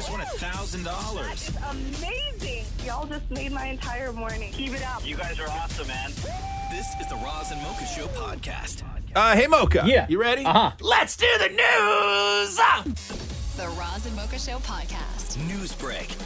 You just won a thousand dollars. Amazing. Y'all just made my entire morning. Keep it up. You guys are awesome, man. This is the Roz and Mocha Show podcast. Uh, hey, Mocha. Yeah. You ready? Uh-huh. Let's do the news. the Roz and Mocha Show podcast. News break.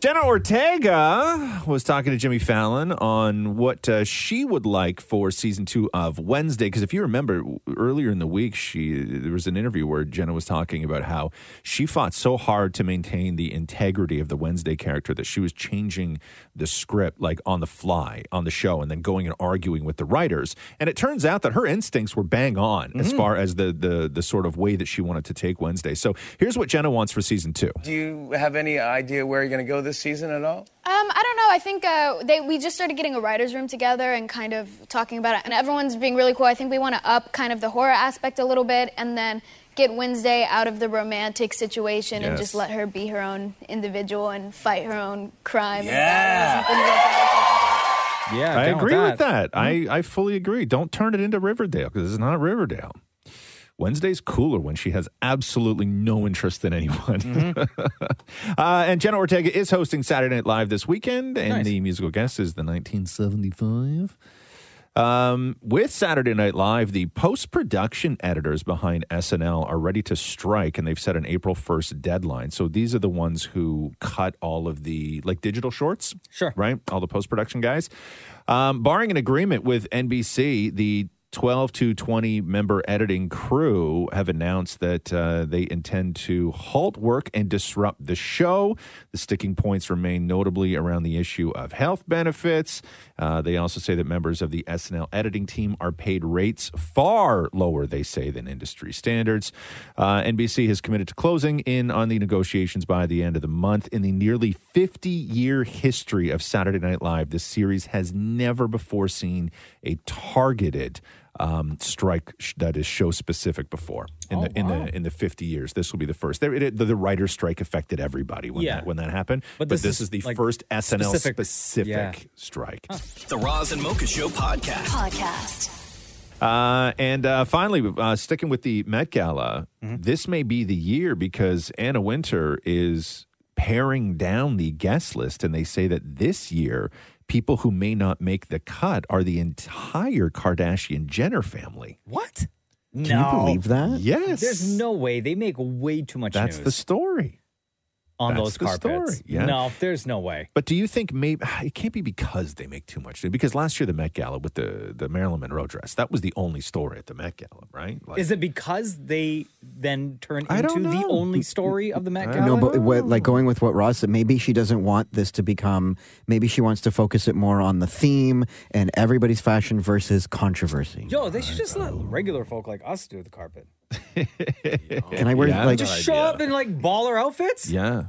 Jenna Ortega was talking to Jimmy Fallon on what uh, she would like for season two of Wednesday. Because if you remember earlier in the week, she there was an interview where Jenna was talking about how she fought so hard to maintain the integrity of the Wednesday character that she was changing the script like on the fly on the show and then going and arguing with the writers. And it turns out that her instincts were bang on as far as the the the sort of way that she wanted to take Wednesday. So here's what Jenna wants for season two. Do you have any idea where you're going to go this season at all? Um, I don't know. I think uh, they we just started getting a writers' room together and kind of talking about it, and everyone's being really cool. I think we want to up kind of the horror aspect a little bit, and then get Wednesday out of the romantic situation and just let her be her own individual and fight her own crime. Yeah. And things like that. Yeah, I down agree with that. Mm-hmm. I, I fully agree. Don't turn it into Riverdale because it's not Riverdale. Wednesday's cooler when she has absolutely no interest in anyone. Mm-hmm. uh, and Jenna Ortega is hosting Saturday Night Live this weekend, and Nice. the musical guest is the 1975. Um, with Saturday Night Live, the post production editors behind SNL are ready to strike, and they've set an April 1st deadline. So these are the ones who cut all of the like digital shorts. Sure. Right? All the post production guys. Um, barring an agreement with NBC, the 12 to 20 member editing crew have announced that uh, they intend to halt work and disrupt the show. The sticking points remain notably around the issue of health benefits. Uh, they also say that members of the SNL editing team are paid rates far lower, they say, than industry standards. Uh, NBC has committed to closing in on the negotiations by the end of the month. In the nearly 50 year history of Saturday Night Live, this series has never before seen a targeted um, strike sh- that is show specific before in the in the in the 50 years. This will be the first. There, it, the, the writer's strike affected everybody when Yeah. that when that happened. But But, this this, is, is, the like, first SNL specific- specific, yeah. strike. The Roz and Mocha Show podcast. Podcast. Uh, and uh, finally, uh, sticking with the Met Gala, this may be the year because Anna Wintour is paring down the guest list, and they say that this year, people who may not make the cut are the entire Kardashian Jenner family. What? Can no. you believe that? Yes, There's no way. They make way too much That's news the story. On that's those the carpets. story, yeah. No, there's no way. But do you think maybe it can't be because they make too much? Because last year the Met Gala with the the Marilyn Monroe dress that was the only story at the Met Gala, right? Like, Is it because they then turn I don't into the know. only story of the Met Gala? No, but what, like going with what Roz said, maybe she doesn't want this to become. Maybe she wants to focus it more on the theme and everybody's fashion versus controversy. Yo, they should just let regular folk like us do the carpet. Can I wear Yeah. like? Just show up in like baller outfits. yeah,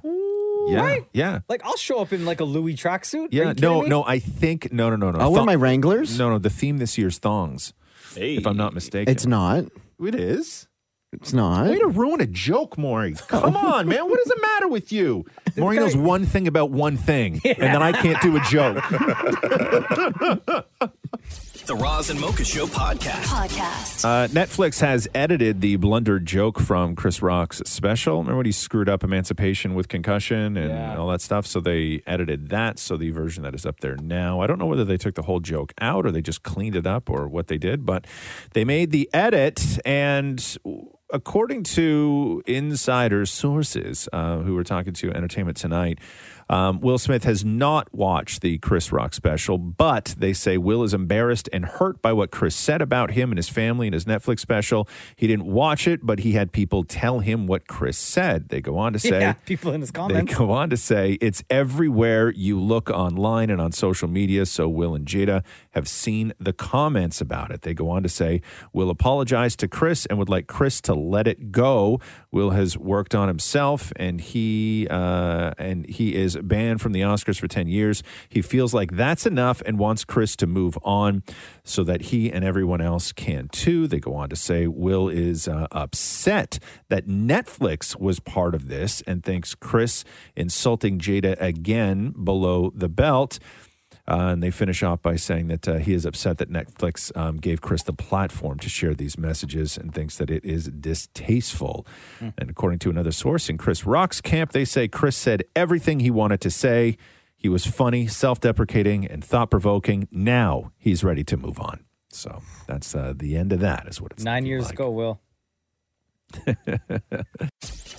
yeah, right? yeah. Like I'll show up in like a Louis tracksuit. Are Yeah, kidding no, me? no. I think no, no, no, no. I'll wear my Wranglers. No, no. The theme this year's thongs, if I'm not mistaken. It's not. It is. It's not. Way to ruin a joke, Maury. Come on, man. What is the matter with you? Maury knows one thing about one thing, and then I can't do a joke. The Roz and Mocha Show podcast. Podcast. Uh, Netflix has edited the blunder joke from Chris Rock's special. Remember when he screwed up Emancipation with concussion and Yeah. all that stuff? So they edited that. So the version that is up there now, I don't know whether they took the whole joke out or they just cleaned it up or what they did, but they made the edit. And according to insider sources uh, who were talking to Entertainment Tonight, um, Will Smith has not watched the Chris Rock special, but they say Will is embarrassed and hurt by what Chris said about him and his family in his Netflix special. He didn't watch it, but he had people tell him what Chris said. They go on to say, Yeah, people in his comments. they go on to say it's everywhere you look online and on social media. So Will and Jada have seen the comments about it. They go on to say Will apologized to Chris and would like Chris to let it go. Will has worked on himself, and he uh, and he is banned from the Oscars for ten years. He feels like that's enough and wants Chris to move on, so that he and everyone else can too. They go on to say Will is uh, upset that Netflix was part of this and thinks Chris insulting Jada again below the belt. Uh, and they finish off by saying that uh, he is upset that Netflix um, gave Chris the platform to share these messages and thinks that it is distasteful. And according to another source in Chris Rock's camp, they say Chris said everything he wanted to say. He was funny, self deprecating, and thought provoking. Now he's ready to move on. So that's uh, the end of that, is what it's Nine years ago, Will.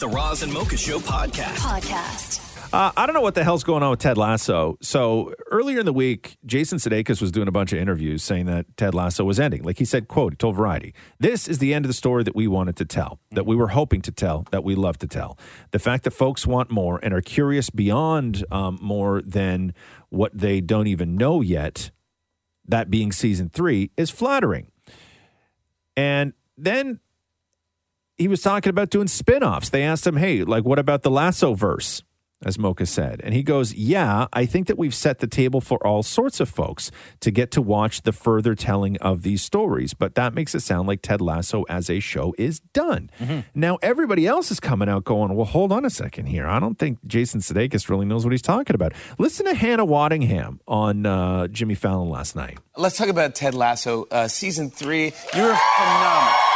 The Roz and Mocha Show podcast. Podcast. Uh, I don't know what the hell's going on with Ted Lasso. So earlier in the week, Jason Sudeikis was doing a bunch of interviews saying that Ted Lasso was ending. Like he said, quote, he told Variety, this is the end of the story that we wanted to tell, that we were hoping to tell, that we love to tell. The fact that folks want more and are curious beyond um, more than what they don't even know yet, that being season three, is flattering. And then he was talking about doing spin-offs. They asked him, "Hey, like what about the Lasso verse?" As Mocha said. And he goes, "Yeah, I think that we've set the table for all sorts of folks to get to watch the further telling of these stories, but that makes it sound like Ted Lasso as a show is done." Now everybody else is coming out going, "Well, hold on a second here. I don't think Jason Sudeikis really knows what he's talking about." Listen to Hannah Waddingham on uh, Jimmy Fallon last night. Let's talk about Ted Lasso. Uh, season three, you're phenomenal.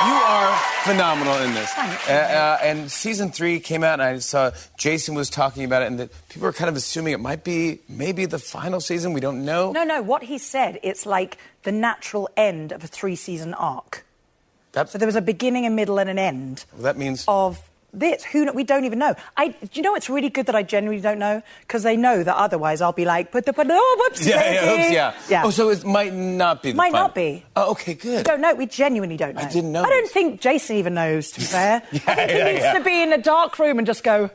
You are phenomenal in this. Uh, uh, and season three came out, and I saw Jason was talking about it, and that people are kind of assuming it might be maybe the final season. We don't know. No, no. What he said, it's like the natural end of a three-season arc. That- So there was a beginning, a middle, and an end That means of this. Who we don't even know. I. Do you know it's really good that I genuinely don't know because they know that otherwise I'll be like, put the put oh whoops. yeah, yeah, oops, yeah. yeah. Oh, so it might not be. The Might final. not be. Oh, okay, good. We don't know. We genuinely don't know. I didn't know I don't this. think Jason even knows. To be fair, I think he needs yeah. to be in a dark room and just go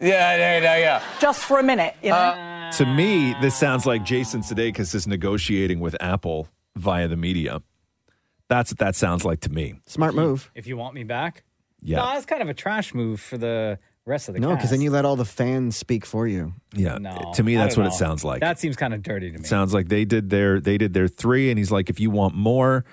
Yeah, yeah, yeah, yeah. just for a minute. You know. Uh, To me, this sounds like Jason Sudeikis is negotiating with Apple via the media. That's what that sounds like to me. Smart move. If you want me back, Yeah. no, that's kind of a trash move for the rest of the cast. No, cast. because then you let all the fans speak for you. Yeah. No, to me, I that's don't what it know. sounds like. That seems kind of dirty to me. It sounds like they did their they did their three, and he's like, if you want more,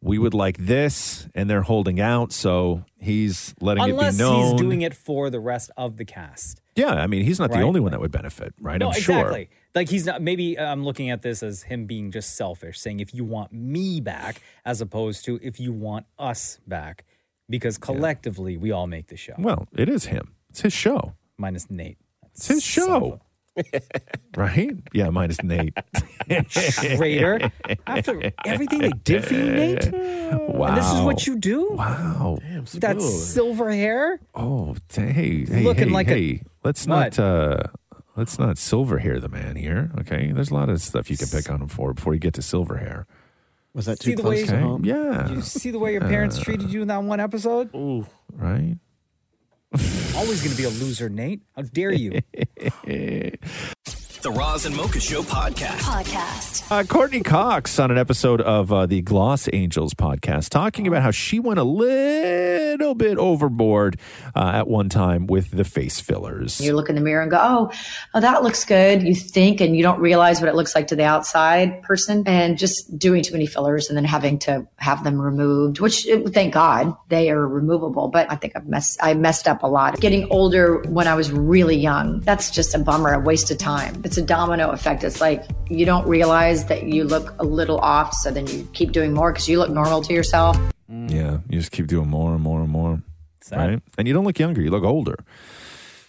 we would like this, and they're holding out. So he's letting Unless it be known. he's doing it for the rest of the cast. yeah, I mean, he's not the only one that would benefit, right? no, I'm exactly. sure. Like he's not. Maybe uh, I'm looking at this as him being just selfish, saying if you want me back, as opposed to if you want us back, because collectively we all make the show. Well, it is him. It's his show. Minus Nate. It's his show. right? Yeah, minus Nate. Traitor. After everything they did for you, Nate. Wow. And this is what you do? Wow. With that silver hair? Oh, t- hey, hey, Looking hey, like a- hey. let's not uh let's not silver hair the man here. Okay, there's a lot of stuff you can pick on him for before you get to silver hair. Was that See too the close way- to home? yeah, Did you see the way your parents uh, treated you in that one episode? Ooh. right. Always going to be a loser, Nate. How dare you? The Roz and Mocha Show podcast. Podcast. Uh, Courteney Cox on an episode of uh, the Gloss Angeles podcast talking about how she went a little bit overboard uh, at one time with the face fillers. You look in the mirror and go, oh, oh, that looks good. You think and you don't realize what it looks like to the outside person and just doing too many fillers and then having to have them removed, which thank God they are removable. But I think I've messed, I messed up a lot. Getting older when I was really young, that's just a bummer, a waste of time. It's a domino effect. It's like you don't realize that you look a little off. So then you keep doing more because you look normal to yourself. Yeah, you just keep doing more and more and more, right? And you don't look younger; you look older.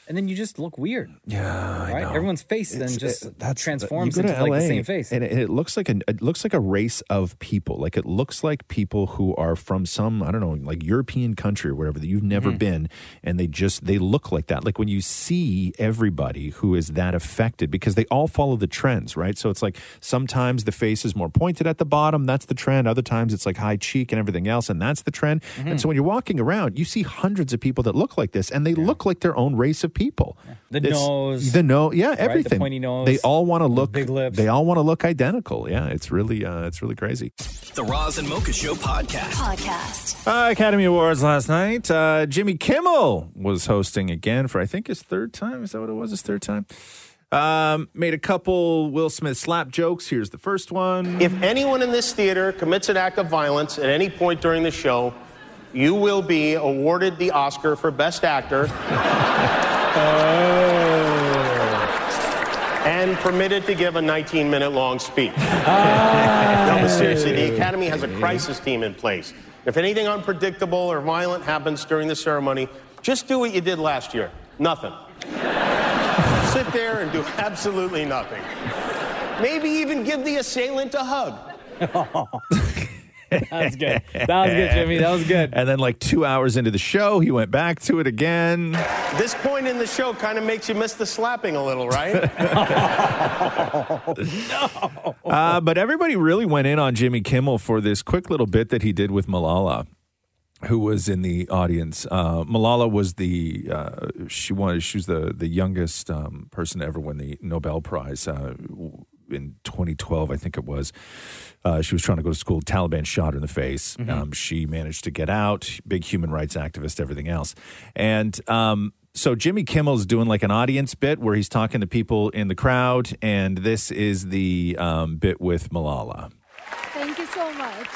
And then you just look weird. Yeah, I right? know. Everyone's face then just it- that's transforms into to like the same face. and it, it looks like a it looks like a race of people. Like it looks like people who are from some I don't know like European country or whatever that you've never Mm-hmm. been, and they just they look like that. Like when you see everybody who is that affected because they all follow the trends, right? So it's like sometimes the face is more pointed at the bottom, that's the trend. Other times it's like high cheek and everything else, and that's the trend. Mm-hmm. And so when you're walking around, you see hundreds of people that look like this, and they look like their own race of people. The It's- nose, the no, yeah, right? The everything. pointy nose, They all want to look. big lips. They all want to look identical. Yeah, it's really, uh, it's really crazy. The Roz and Mocha Show podcast. Podcast. Uh, Academy Awards last night. Uh, Jimmy Kimmel was hosting again for I think his third time. Is that what it was? His third time. Um, made a couple Will Smith slap jokes. Here's the first one. If anyone in this theater commits an act of violence at any point during the show, you will be awarded the Oscar for Best Actor. Oh. And permitted to give a 19 minute long speech. Ah. no, but seriously, the Academy has a crisis team in place. If anything unpredictable or violent happens during the ceremony, just do what you did last year nothing. Sit there and do absolutely nothing. Maybe even give the assailant a hug. That's good. That was good, Jimmy. That was good. And then, like two hours into the show, he went back to it again. This point in the show kind of makes you miss the slapping a little, right? No. Uh, but everybody really went in on Jimmy Kimmel for this quick little bit that he did with Malala, who was in the audience. Uh, Malala was the uh, she was she was the the youngest um, person to ever win the Nobel Prize. Uh, in 2012, I think it was. Uh, she was trying to go to school. Taliban shot her in the face. Um, she managed to get out. Big human rights activist, everything else. And um, so Jimmy Kimmel's doing like an audience bit where he's talking to people in the crowd, and this is the um, bit with Malala. Thank you so much.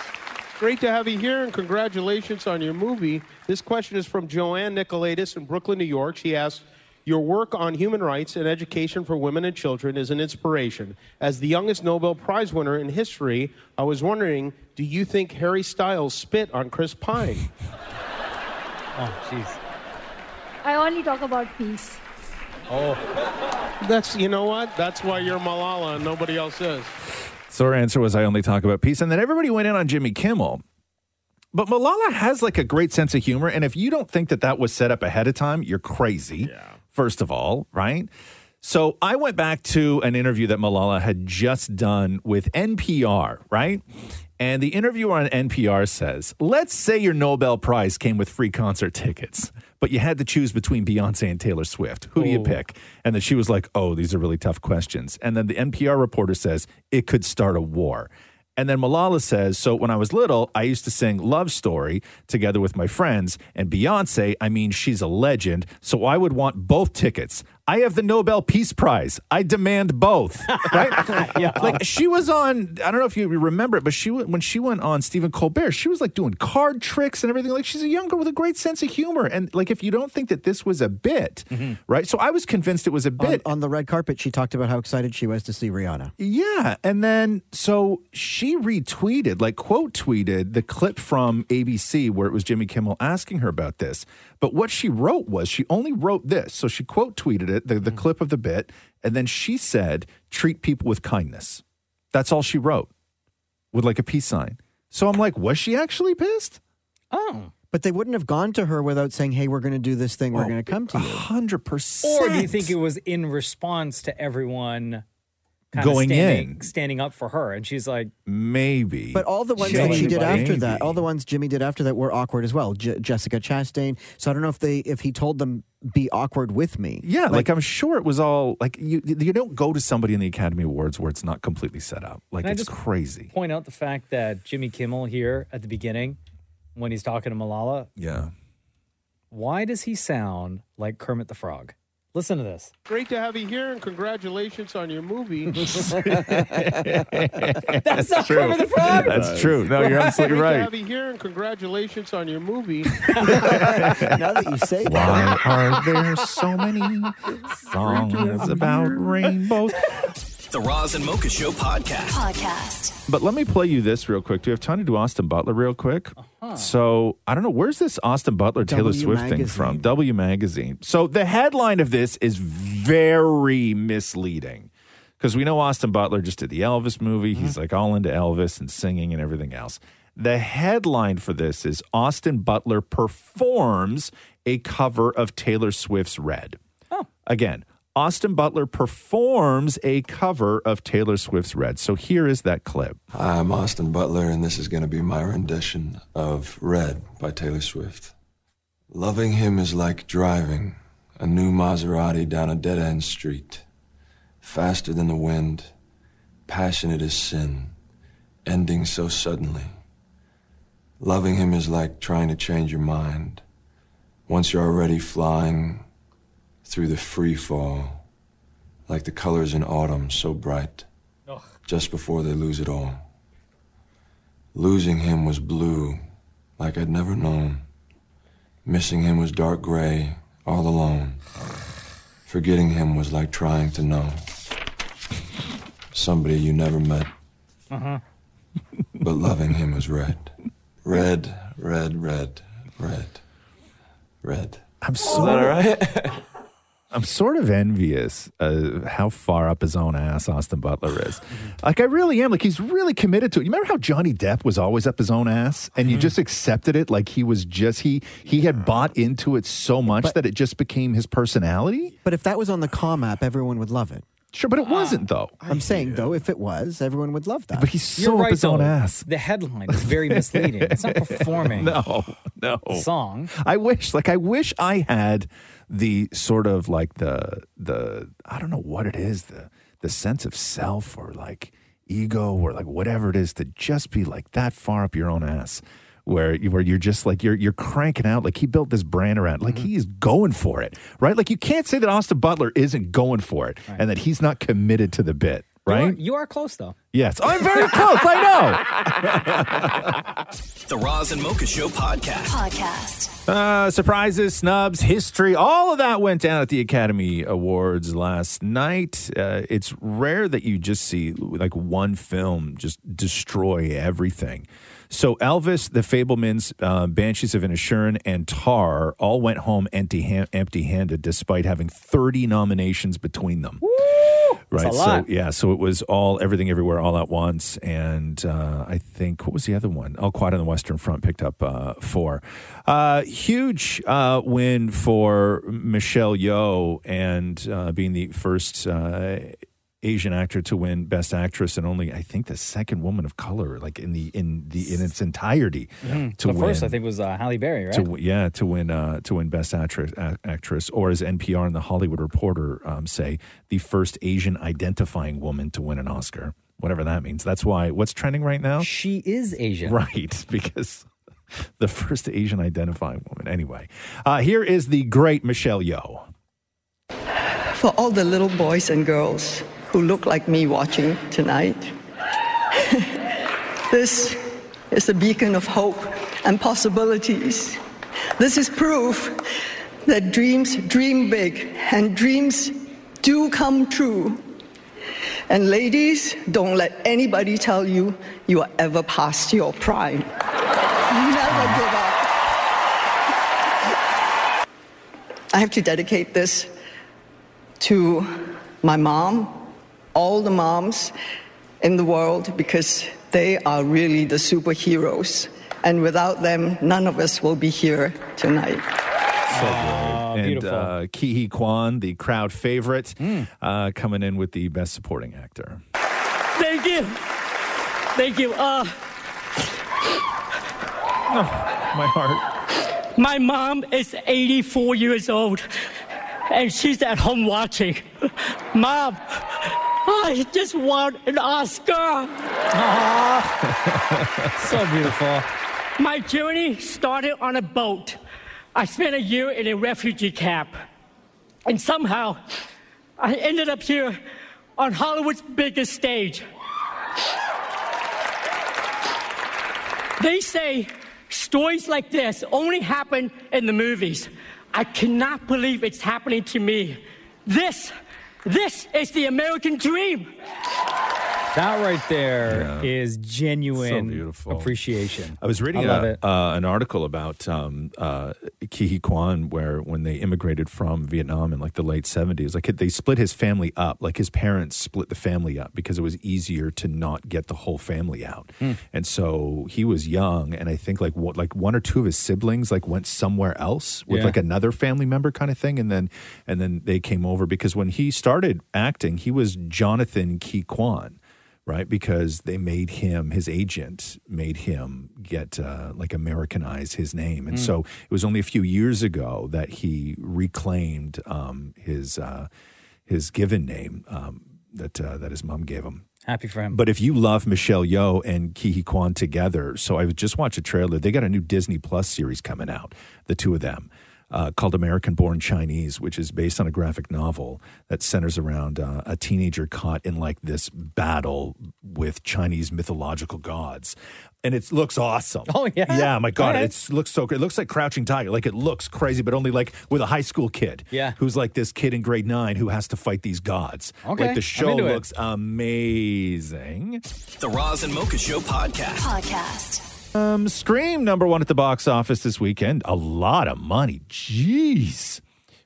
Great to have you here and congratulations on your movie. This question is from Joanne Nicolaitis in Brooklyn, New York. She asks, your work on human rights and education for women and children is an inspiration. As the youngest Nobel Prize winner in history, I was wondering, do you think Harry Styles spit on Chris Pine? Oh, jeez. I only talk about peace. Oh. That's, you know what? That's why you're Malala and nobody else is. So her answer was, I only talk about peace. And then everybody went in on Jimmy Kimmel. But Malala has like a great sense of humor. And if you don't think that that was set up ahead of time, you're crazy, first of all, right? So I went back to an interview that Malala had just done with NPR, right? And the interviewer on NPR says, let's say your Nobel Prize came with free concert tickets, but you had to choose between Beyonce and Taylor Swift. Who do you Oh. pick? And then she was like, oh, these are really tough questions. And then the NPR reporter says, it could start a war. And then Malala says, So when I was little, I used to sing Love Story together with my friends. And Beyonce, I mean, she's a legend. So I would want both tickets. I have the Nobel Peace Prize. I demand both. Right? Like she was on, I don't know if you remember it, but she when she went on Stephen Colbert, she was like doing card tricks and everything. Like she's a young girl with a great sense of humor. And like if you don't think that this was a bit, mm-hmm. right? So I was convinced it was a bit. On, on the red carpet, she talked about how excited she was to see Rihanna. Yeah. And then so she retweeted, like quote tweeted the clip from ABC where it was Jimmy Kimmel asking her about this. But what she wrote was she only wrote this. So she quote tweeted it, the, the mm. clip of the bit, and then she said, treat people with kindness. That's all she wrote with like a peace sign. So I'm like, was she actually pissed? Oh. But they wouldn't have gone to her without saying, hey, we're going to do this thing. We're oh, going to come to you. hundred percent. Or do you think it was in response to everyone kinda Going standing, in. standing up for her? And she's like, Maybe. But all the ones that she did Maybe. after that, all the ones Jimmy did after that were awkward as well. J- Jessica Chastain. So I don't know if they if he told them be awkward with me. Yeah, like, I'm sure it was all like you. You don't go to somebody in the Academy Awards where it's not completely set up. Like Can I it's just crazy. point out the fact that Jimmy Kimmel here at the beginning, when he's talking to Malala, Yeah. why does he sound like Kermit the Frog? Listen to this. Great to have you here and congratulations on your movie. That's not true. Kermit the Frog? That's true. No, you're absolutely Great right. to have you here and congratulations on your movie. now that you say that, Why are there so many songs about rainbows? The Roz and Mocha Show podcast. Podcast. But let me play you this real quick. Do you have time to do Austin Butler real quick? Uh-huh. So I don't know where's this Austin Butler Taylor W Swift thing from? W Magazine. So the headline of this is very misleading because we know Austin Butler just did the Elvis movie. He's uh-huh. like all into Elvis and singing and everything else. The headline for this is Austin Butler performs a cover of Taylor Swift's Red. Again, Austin Butler performs a cover of Taylor Swift's Red. So here is that clip. Hi, I'm Austin Butler, and this is going to be my rendition of Red by Taylor Swift. Loving him is like driving A new Maserati down a dead end street. Faster than the wind, passionate as sin, ending so suddenly. Loving him is like trying to change your mind. Once you're already flying through the free fall, like the colors in autumn so bright, just before they lose it all. Losing him was blue, like I'd never known. Missing him was dark gray, all alone. Forgetting him was like trying to know somebody you never met, Uh-huh. but loving him was red. Red, red, red, red, red. I'm Is so that all right? I'm sort of envious of how far up his own ass Austin Butler is. Like I really am. Like he's really committed to it. You remember how Johnny Depp was always up his own ass, and you mm-hmm. just accepted it like he was just he he had bought into it so much that it just became his personality. But if that was on the com app, everyone would love it. Sure, but it wasn't ah, though. I'm saying though, if it was, everyone would love that. But he's You're so up right, his own though. ass. The headline is very misleading. it's not performing. No, no song. I wish, like, I wish I had the sort of like the the I don't know what it is the the sense of self or like ego or like whatever it is to just be like that far up your own ass. Where you, where you're just like you're you're cranking out like he built this brand around like he is going for it right like you can't say that Austin Butler isn't going for it and that he's not committed to the bit You are, right you are close though. yes I'm very close I know The Roz and Mocha Show podcast. Podcast. Uh, surprises, snubs, history, all of that went down at the Academy Awards last night. Uh, it's rare that you just see like one film just destroy everything. So Elvis, The Fabelmans, uh, Banshees of Inisherin, and Tar all went home empty empty handed, despite having thirty nominations between them. That's Right. So yeah, so it was all everything everywhere all at once, and uh, I think what was the other one? All Quiet on the Western Front picked up uh, four. Uh, huge uh, win for Michelle Yeoh, and uh, being the first. Asian actor to win Best Actress, and only I think the second woman of color, like in the in the in its entirety, Mhm. to the win. first, I think, was uh, Halle Berry, right? To, yeah, to win uh, to win Best Actress, a- actress, or as NPR and the Hollywood Reporter um, say, the first Asian identifying woman to win an Oscar, whatever that means. That's why what's trending right now. She is Asian, right? Because the first Asian identifying woman. Anyway, uh, here is the great Michelle Yeoh. For all the little boys and girls who look like me watching tonight, this is a beacon of hope and possibilities. This is proof that dreams dream big and dreams do come true. And ladies, don't let anybody tell you you are ever past your prime. Never give up. I have to dedicate this to my mom, all the moms in the world, because they are really the superheroes. And without them, none of us will be here tonight. So good. and beautiful. uh, Ke Huy Quan, the crowd favorite, uh, coming in with the Best Supporting Actor. Thank you. Thank you. Uh, my heart. My mom is 84 years old, and she's at home watching. Mom, I just won an Oscar. so beautiful. My journey started on a boat. I spent a year in a refugee camp. And somehow, I ended up here on Hollywood's biggest stage. They say stories like this only happen in the movies. I cannot believe it's happening to me. This, this is the American dream. That right there is genuine So appreciation. I was reading I a-. Uh, an article about um, uh, Ke Huy Quan, where when they immigrated from Vietnam in like the late seventies, like they split his family up. Like his parents split the family up because it was easier to not get the whole family out. Hmm. And so he was young, and I think like what, like one or two of his siblings like went somewhere else with Yeah. like another family member kind of thing, and then and then they came over because when he started acting, he was Jonathan Ke Quan right? Because they made him, his agent made him get uh, like Americanize his name. And Mm. so it was only a few years ago that he reclaimed um, his, uh, his given name um, that, uh, that his mom gave him. Happy for him. But if you love Michelle Yeoh and Ke Huy Quan together, so I just watched a trailer. They got a new Disney Plus series coming out, the two of them, uh, called American Born Chinese, which is based on a graphic novel that centers around uh, a teenager caught in like this battle with Chinese mythological gods. And it looks awesome. Oh, yeah? Yeah, my God. All right. It looks so great. It looks like Crouching Tiger. Like it looks crazy, but only like with a high school kid. Yeah. Who's like this kid in grade nine who has to fight these gods. Okay, Like the show into it. looks amazing. The Roz and Mocha Show podcast. Podcast. Um, Scream number one at the box office this weekend. A lot of money. Jeez.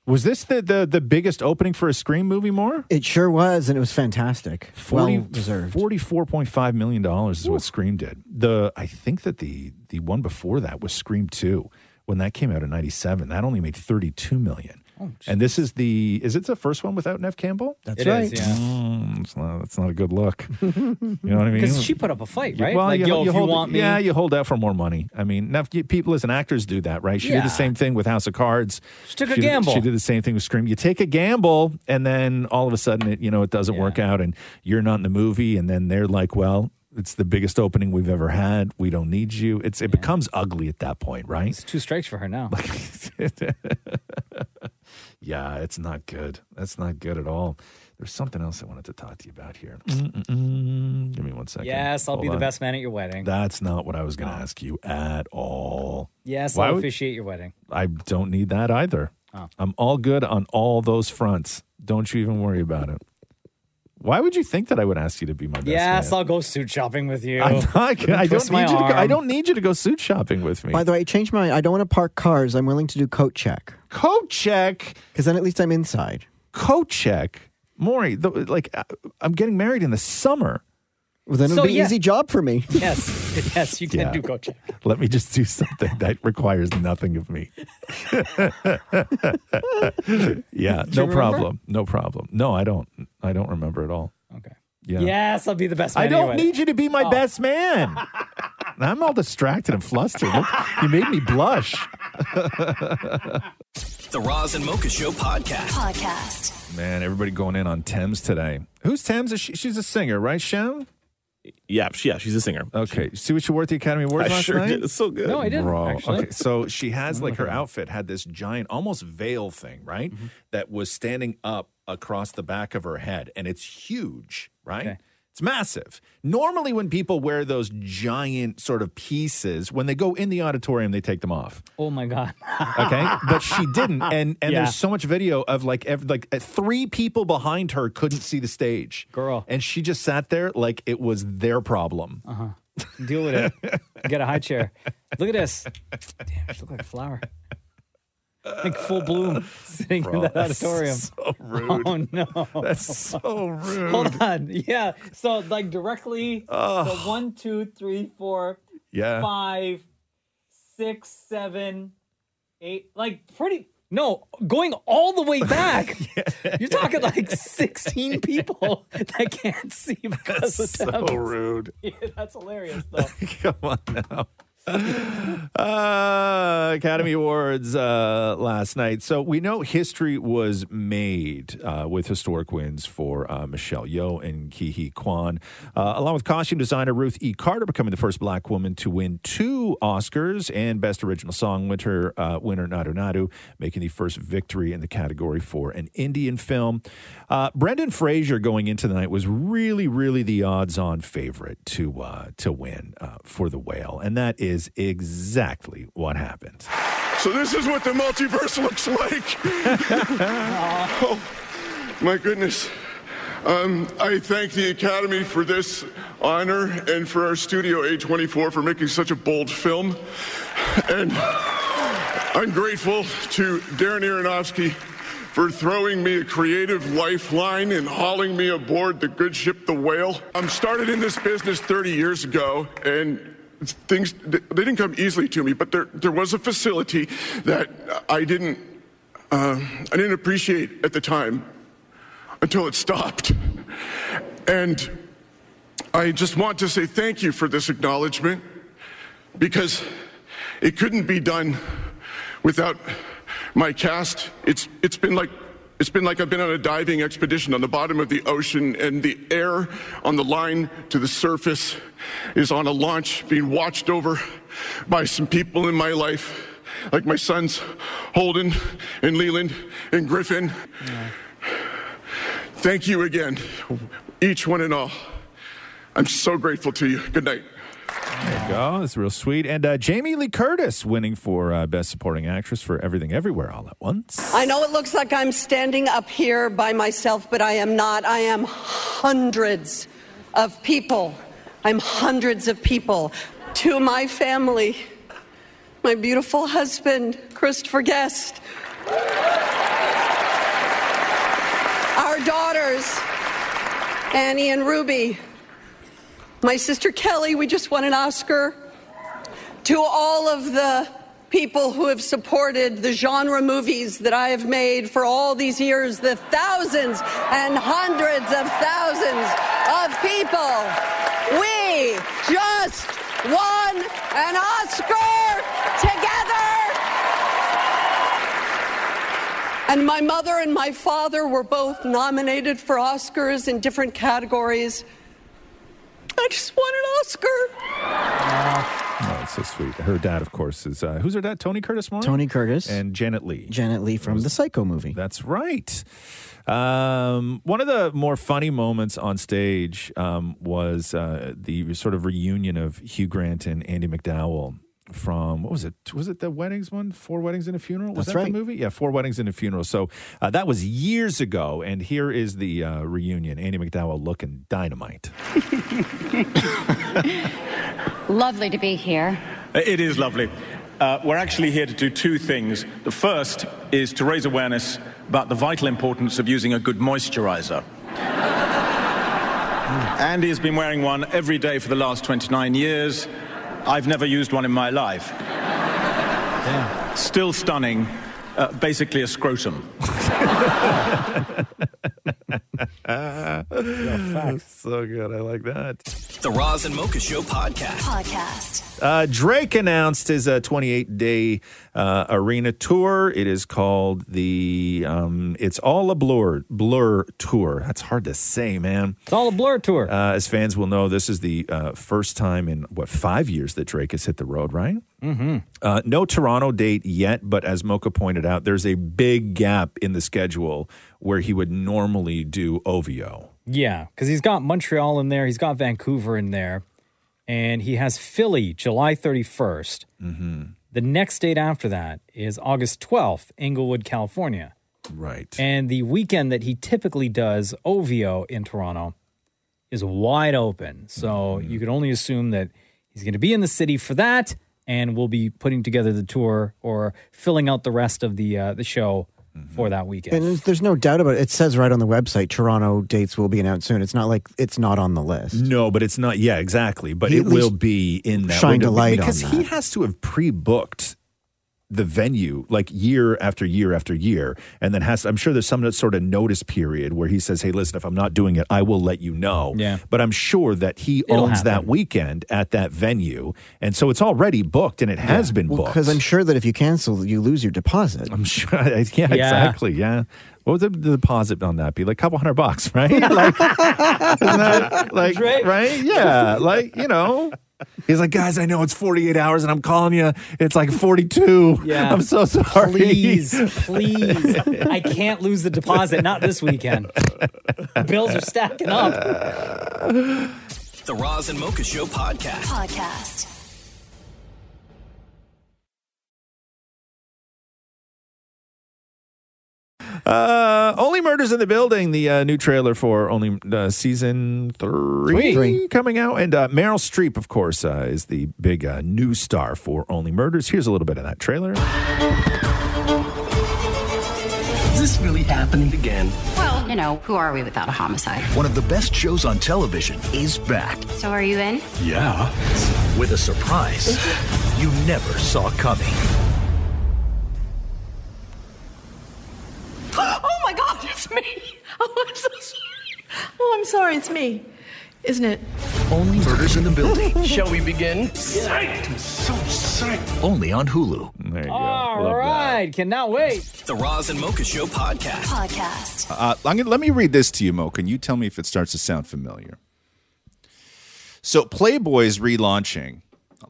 Was this the, the, the biggest opening for a Scream movie more? It sure was, and it was fantastic. 40, well deserved. $44.5 million is what Scream did. The I think that the the one before that was Scream 2. When that came out in 97, that only made 32 million. And this is the is it the first one without Nev Campbell? That's It is, yeah. Mm, it's not, that's not a good look. You know what I mean? Because she put up a fight, Yeah, right? Well, like, you, yo, you if you hold, want me, yeah, you hold out for more money. I mean, now, you- people as an actors do that, right? She did the same thing with House of Cards. She took a did- gamble. She did the same thing with Scream. You take a gamble, and then all of a sudden, it you know, it doesn't work out, and you're not in the movie, and then they're like, well. It's the biggest opening we've ever had. We don't need you. It's it becomes ugly at that point, right? It's two strikes for her now. yeah, it's not good. That's not good at all. There's something else I wanted to talk to you about here. Mm-mm-mm. Give me one second. yes, I'll Hold be the best man at your wedding. That's not what I was going to oh. ask you at all. yes, Why I'll would- officiate your wedding. I don't need that either. Oh. I'm all good on all those fronts. Don't you even worry about it. Why would you think that I would ask you to be my best friend? Yes, man? I'll go suit shopping with you. I'm not, I don't Twist need you to go, I arm. don't need you to go suit shopping with me. By the way, I changed my. I don't want to park cars. I'm willing to do coat check. Coat check, because then at least I'm inside. Coat check, Maury. The, like uh, I'm getting married in the summer. Well, then it'll So, be yeah. easy job for me. Yes, yes, you can Yeah. do coach. Let me just do something that requires nothing of me. yeah, no remember? problem. No problem. No, I don't. I don't remember at all. Okay. Yeah. Yes, I'll be the best man I don't wedding. need you to be my Oh. best man. I'm all distracted and flustered. Look, you made me blush. The Roz and Mocha Show podcast. Podcast. Man, everybody going in on Tems today. Who's Tems? She, she's a singer, right, Shem? Yeah, she, yeah, she's a singer. Okay. See what she wore at the Academy Awards I last sure night? did. It's so good. No, I didn't, Bro. actually. Okay, so she has like her looking at it. outfit had this giant, almost veil thing, right? Mm-hmm. That was standing up across the back of her head, and it's huge, right? Okay. It's massive. Normally, when people wear those giant sort of pieces, when they go in the auditorium, they take them off. Oh my god. Okay, but she didn't, and and Yeah. there's so much video of like ev- like uh, three people behind her couldn't see the stage, Girl. and she just sat there like it was their problem. Uh huh. Deal with it. Get a high chair. Look at this. Damn, she look like a flower. Like full bloom sitting Bro, in that auditorium. so rude. Oh no. That's so rude. Hold on. Yeah. So like directly Ugh. so one, two, three, four, Yeah. five, six, seven, eight. Like pretty no, going all the way back. You're talking like 16 people that can't see because That's of so rude. Yeah, that's hilarious though. Come on now. Uh, Academy Awards uh, last night. So we know history was made uh, with historic wins for uh, Michelle Yeoh and Ke Huy Quan, uh, along with costume designer Ruth E. Carter becoming the first black woman to win two Oscars and Best Original Song winner, uh, winner Naatu Naatu, making the first victory in the category for an Indian film. Brendan Fraser going into the night was really, really the odds-on favorite to to win for the whale, and that is exactly what happened. So this is what the multiverse looks like. oh, my goodness. Um, I thank the Academy for this honor and for our studio A24 for making such a bold film. And I'm grateful to Darren Aronofsky for throwing me a creative lifeline and hauling me aboard the good ship, the whale. I'm started in this business 30 years ago, and things they didn't come easily to me. But there there was a facility that I didn't uh, I didn't appreciate at the time until it stopped, and I just want to say thank you for this acknowledgement because it couldn't be done without my cast. It's, it's been like it's been like I've been on a diving expedition on the bottom of the ocean, and the air on the line to the surface is on a launch being watched over by some people in my life, like my sons Holden and Leland and Griffin. Thank you again, each one and all. I'm so grateful to you. Good night. There you go. That's real sweet. And uh, Jamie Lee Curtis winning for uh, Best Supporting Actress for Everything Everywhere All at Once. I know it looks like I'm standing up here by myself, but I am not. I am hundreds of people. I'm hundreds of people. To my family, my beautiful husband, Christopher Guest, our daughters, Annie and Ruby, my sister Kelly, we just won an Oscar. To all of the people who have supported the genre movies that I have made for all these years, the thousands and hundreds of thousands of people, we just won an Oscar together. And my mother and my father were both nominated for Oscars in different categories. I just won an Oscar. Oh, it's so sweet. Her dad, of course, is uh, who's her dad? Tony Curtis Moore? Tony Curtis. And Janet Leigh. Janet Leigh from the Psycho movie. That's right. Um, one of the more funny moments on stage um, was uh, the sort of reunion of Hugh Grant and Andie MacDowell from what was it? Was it the weddings one? Four weddings and a funeral? Was That's that right. the movie? Yeah, four weddings and a funeral. So uh, that was years ago, and here is the uh, reunion. Andie MacDowell looking dynamite. Lovely to be here. It is lovely. Uh, we're actually here to do two things. The first is to raise awareness about the vital importance of using a good moisturizer. Andy has been wearing one every day for the last 29 years. I've never used one in my life. Still stunning. Uh, basically a scrotum. so good. I like that. The Roz and Mocha Show podcast. Podcast. Uh, Drake announced his uh, 28 day uh, arena tour. It is called the um, It's All a Blur Blur Tour. That's hard to say, man. It's all a blur tour. Uh, as fans will know, this is the uh, first time in what five years that Drake has hit the road, right? Mm-hmm. Uh, no Toronto date yet, but as Mocha pointed out, there's a big gap in the schedule where he would normally do OVO. Yeah, because he's got Montreal in there, he's got Vancouver in there, and he has Philly July 31st. Mm-hmm. The next date after that is August 12th, Inglewood, California. Right. And the weekend that he typically does OVO in Toronto is wide open. So you could only assume that he's going to be in the city for that and we'll be putting together the tour or filling out the rest of the uh, the show for that weekend. And there's, there's no doubt about it. It says right on the website, Toronto dates will be announced soon. It's not like it's not on the list. No, but it's not. Yeah, exactly. But He it will be in that shined a window light on because he has to have pre-booked the venue like year after year after year, and then has. I'm sure there's some sort of notice period where he says, "Hey, listen, if I'm not doing it, I will let you know." Yeah. But I'm sure that he It'll owns that weekend at that venue, and so it's already booked and it has been booked. Because I'm sure that if you cancel, you lose your deposit. I'm sure. Yeah, exactly. Yeah. What would the, the deposit on that be? Like a couple hundred bucks, right? like, isn't that, like right? Yeah. Like, you know. He's like, guys, I know it's 48 hours and I'm calling you. It's like 42. Yeah. I'm so sorry. Please, please. I can't lose the deposit, not this weekend. Bills are stacking up. The Roz and Mocha Show podcast. Podcast. Uh, Only Murders in the Building, the uh, new trailer for only uh, season three, Three. coming out. And uh, Meryl Streep, of course, uh, is the big uh, new star for Only Murders. Here's a little bit of that trailer. Is this really happening again? Well, you know, who are we without a homicide? One of the best shows on television is back. So are you in? Yeah. With a surprise you never saw coming. Oh my God, it's me. Oh, I'm so sorry. Oh, I'm sorry, it's me. Isn't it only Murders in the Building. Shall we begin? Psyched. I'm so psyched. only on Hulu. There you go. All right, cannot wait. The Roz and Mocha Show podcast. Podcast. Uh, I'm gonna, let me read this to you, Mo. Can you tell me if it starts to sound familiar? So, Playboy's relaunching,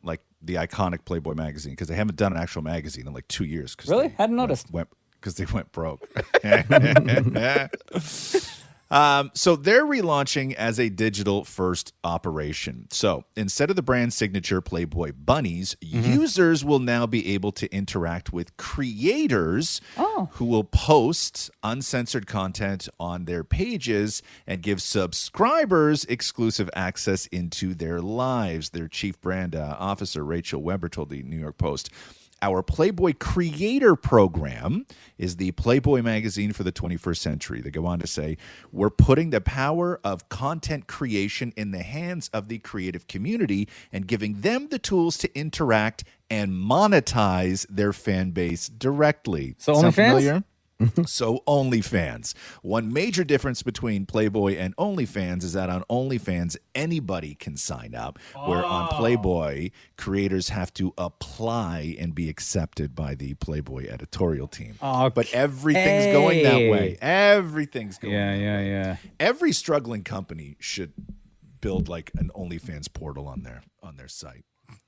like the iconic Playboy magazine, because they haven't done an actual magazine in like two years. 'cause Really? they Hadn't noticed. Went because they went broke. Um, so they're relaunching as a digital first operation. So instead of the brand signature Playboy bunnies, users will now be able to interact with creators who will post uncensored content on their pages and give subscribers exclusive access into their lives. Their chief brand uh, officer, Rachel Weber, told the New York Post. Our Playboy Creator Program is the Playboy magazine for the 21st century. They go on to say, We're putting the power of content creation in the hands of the creative community and giving them the tools to interact and monetize their fan base directly. So Sound OnlyFans? familiar? so OnlyFans. One major difference between Playboy and OnlyFans is that on OnlyFans anybody can sign up, where on oh. Playboy creators have to apply and be accepted by the Playboy editorial team. But everything's going that way. Everything's going. Yeah, that yeah, way. yeah. Every struggling company should build like an OnlyFans portal on their on their site.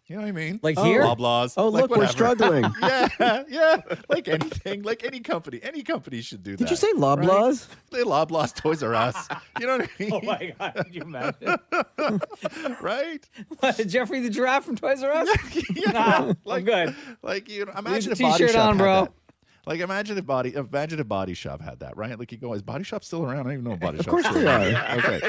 You know what I mean? Like oh. here? Loblaws. Oh, like look, we're struggling. yeah, yeah. Like anything, like any company, any company should do that. Did you say Loblaws? Right? They Loblaws, Toys R Us. You know what I mean? Oh my god, could you imagine? right? What, Geoffrey the giraffe from Toys R Us? yeah, Nah, like I'm good. Like you know, Leave imagine the if Body t-shirt Shop on, had bro. Like imagine if body imagine if Body Shop had that, right? Like you go, is Body Shop still around? I don't even know if Body Shop. Of course they are. Okay.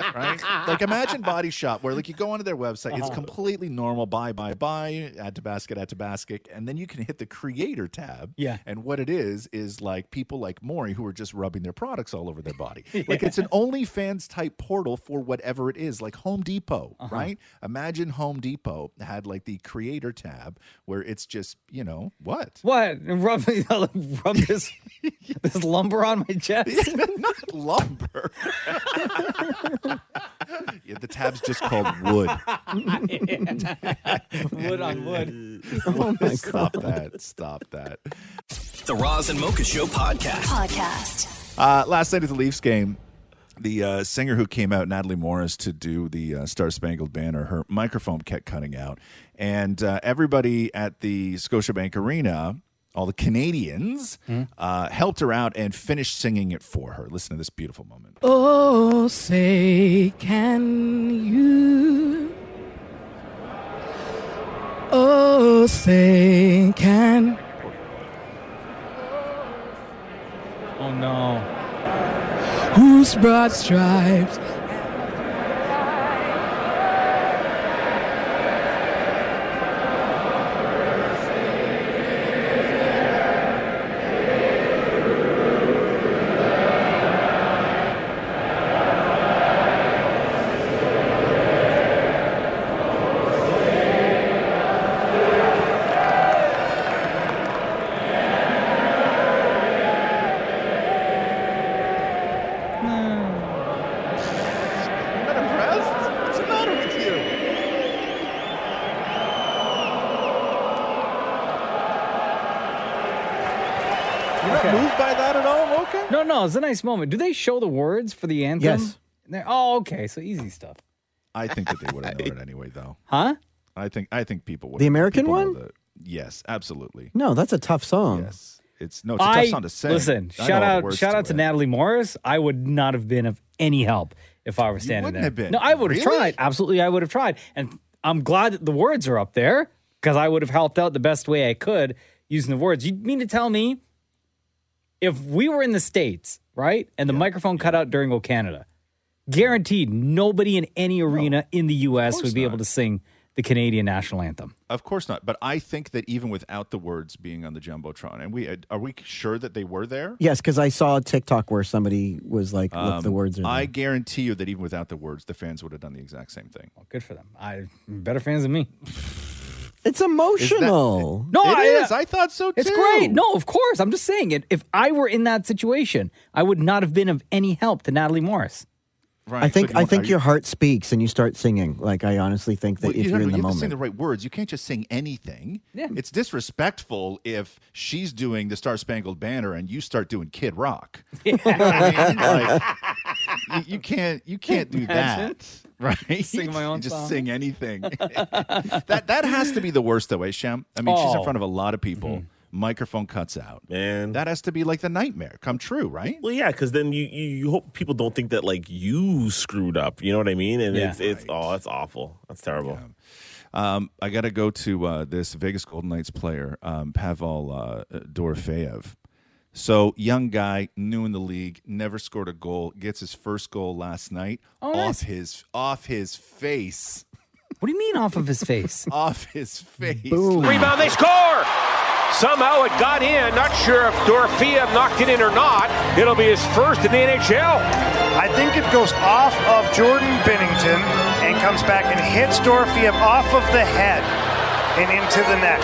right? Like imagine Body Shop where like you go onto their website, Uh-huh. it's completely normal, buy, buy, buy, add to basket, add to basket, and then you can hit the creator tab. Yeah. And what it is is like people like Maury who are just rubbing their products all over their body. Like it's an OnlyFans type portal for whatever it is, like Home Depot, Uh-huh. right? Imagine Home Depot had like the creator tab where it's just, you know, what? What? Rub, rub this this lumber on my chest? Not lumber. yeah, the tab's just called wood. wood on wood. Oh my Stop that. Stop that. The Roz and Mocha Show podcast. Podcast. Uh, last night at the Leafs game, the uh, singer who came out, Natalie Morris, to do the uh, Star Spangled Banner, her microphone kept cutting out. And uh, everybody at the Scotiabank Arena, all the Canadians, uh, helped her out and finished singing it for her. Listen to this beautiful moment. Oh, say, can you? Oh, say, can. Oh no. Whose broad stripes No, no, it's a nice moment. Do they show the words for the anthem? Yes. They're- oh, okay. So easy stuff. I think that they would have known it anyway, though. Huh? I think I think people would. The American one? the- yes, absolutely. No, that's a tough song. Yes, it's no, it's a tough song to sing. listen. I Shout out, words shout out to it. Natalie Morris. I would not have been of any help if I were standing wouldn't there. have been. No, I would have Really? tried. Absolutely, I would have tried. And I'm glad that the words are up there because I would have helped out the best way I could using the words. You mean to tell me if we were in the states, right, and the microphone cut out during O Canada, guaranteed nobody in any arena in the U.S. would be not. able to sing the Canadian national anthem. Of course not. But I think that even without the words being on the jumbotron, and we are we sure that they were there? Yes, because I saw a TikTok where somebody was like, "Look, the Um, words are." I guarantee you that even without the words, the fans would have done the exact same thing. Well, good for them. I better fans than me. It's emotional. No, It I, is. I thought so too. It's great. No, of course. I'm just saying it. If I were in that situation, I would not have been of any help to Natalie Morris. Right. I think do you I want- think your you- heart speaks and you start singing. Like I honestly think that Well, if you you're have, in the moment. you have to sing the right words. You can't just sing anything. Yeah. It's disrespectful if she's doing the Star Spangled Banner and you start doing Kid Rock. You know I mean? Like, you, you can't you can't do that. Right? Sing my own Just song. sing anything. that that has to be the worst though, eh, Shem? I mean, she's in Oh. front of a lot of people. Mm-hmm. Microphone cuts out. Man. That has to be like the nightmare come true, right? Well, yeah, because then you, you you hope people don't think that like you screwed up. You know what I mean? And Yeah. it's it's oh, that's awful. That's terrible. Um, I got to go to uh, this Vegas Golden Knights player, um, Pavel uh, Dorofeyev. So, young guy, new in the league, never scored a goal, gets his first goal last night Oh, off nice. his off his face. What do you mean off of his face? off his face. Rebound, they score! Somehow it got in. Not sure if Dorofeyev knocked it in or not. It'll be his first in the NHL. I think it goes off of Jordan Binnington and comes back and hits Dorofeyev off of the head and into the net.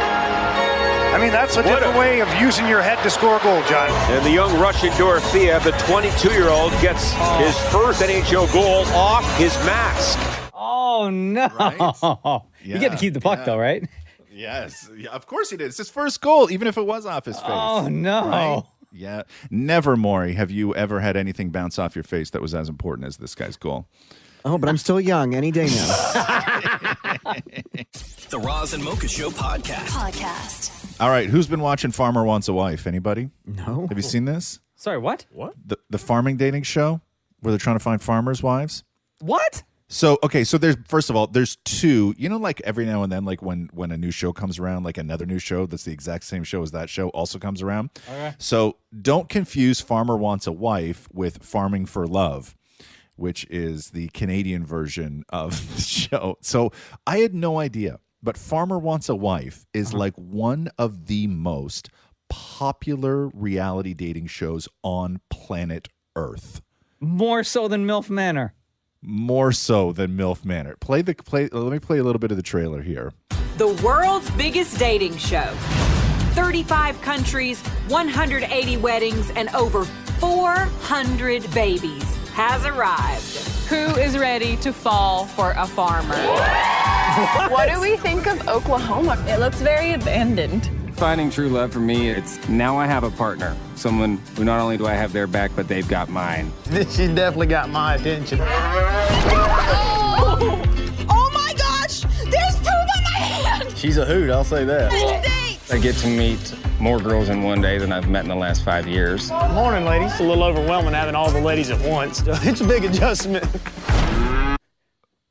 I mean, that's a What different a- way of using your head to score a goal, John. And the young Russian Dorofeyev, the 22 year old, gets his first NHL goal off his mask. Oh no! you get to keep the puck yeah. though, right? Yes, yeah, of course he did. It's his first goal, even if it was off his face. Oh, no. Right? Yeah, never, Maury, have you ever had anything bounce off your face that was as important as this guy's goal? oh, but I'm still young. Any day now. The Roz and Mocha Show podcast. Podcast. All right, who's been watching Farmer Wants a Wife? Anybody? No. Have you seen this? Sorry, what? What? The the farming dating show where they're trying to find farmers' wives. What? So okay, so there's first of all, there's two. You know, like every now and then, like when when a new show comes around, like another new show that's the exact same show as that show also comes around. Okay. So don't confuse Farmer Wants a Wife with Farming for Love, which is the Canadian version of the show. So I had no idea, but Farmer Wants a Wife is uh-huh. like one of the most popular reality dating shows on planet Earth. More so than MILF Manor. More so than MILF Manor. Play the play. Let me play a little bit of the trailer here. The world's biggest dating show. 35 countries, 180 weddings, and over 400 babies has arrived. Who is ready to fall for a farmer? What do we think of Oklahoma? It looks very abandoned. Finding true love for me, it's now I have a partner. Someone who not only do I have their back, but they've got mine. She definitely got my attention. Oh, oh my gosh! There's poop on my hand! She's a hoot, I'll say that. I get to meet more girls in one day than I've met in the last five years. Morning, ladies. It's a little overwhelming having all the ladies at once. It's a big adjustment.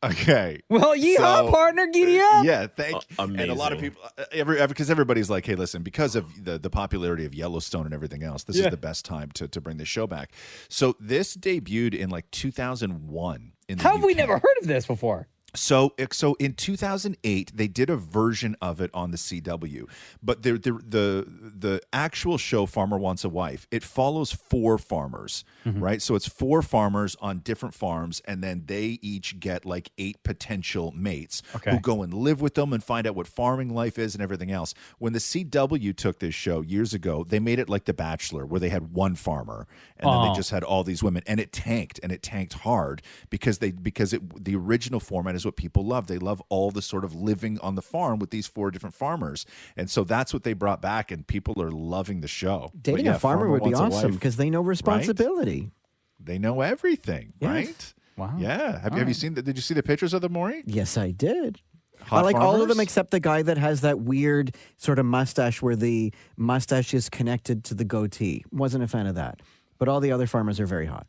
Okay. Well, yeehaw, So- partner, giddy up. Yeah, thank. and a lot of people, uh, every because everybody's like, hey, listen, because of the the popularity of Yellowstone and everything else, this Yeah. is the best time to to bring this show back. So this debuted in like 2001. In the How have we never heard of this before? So, so in 2008, they did a version of it on the CW, but the the the, the actual show Farmer Wants a Wife it follows four farmers, Mm-hmm. right? So it's four farmers on different farms, and then they each get like eight potential mates Okay. who go and live with them and find out what farming life is and everything else. When the CW took this show years ago, they made it like The Bachelor, where they had one farmer, and then they just had all these women, and it tanked, and it tanked hard because they because it the original format is what people love. They love all the sort of living on the farm with these four different farmers, and so that's what they brought back, and people are loving the show. Dating yeah, a farmer, would be awesome because they know responsibility. They know everything, Yes. right? Wow. Yeah. Have, you have you seen? The, did you see the pictures of the Maury? Yes, I did. Hot I like all of them except the guy that has that weird sort of mustache where the mustache is connected to the goatee. Wasn't a fan of that. But all the other farmers are very hot.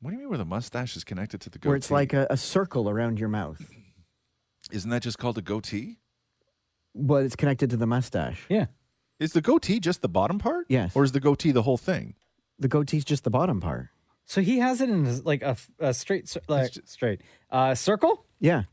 What do you mean where the mustache is connected to the goatee? Where it's like a, a circle around your mouth. Isn't that just called a goatee? But it's connected to the mustache. Yeah. Is the goatee just the bottom part? Yes. Or is the goatee the whole thing? The goatee's just the bottom part. So he has it in like a, a straight, cir- like straight uh, circle. Yeah.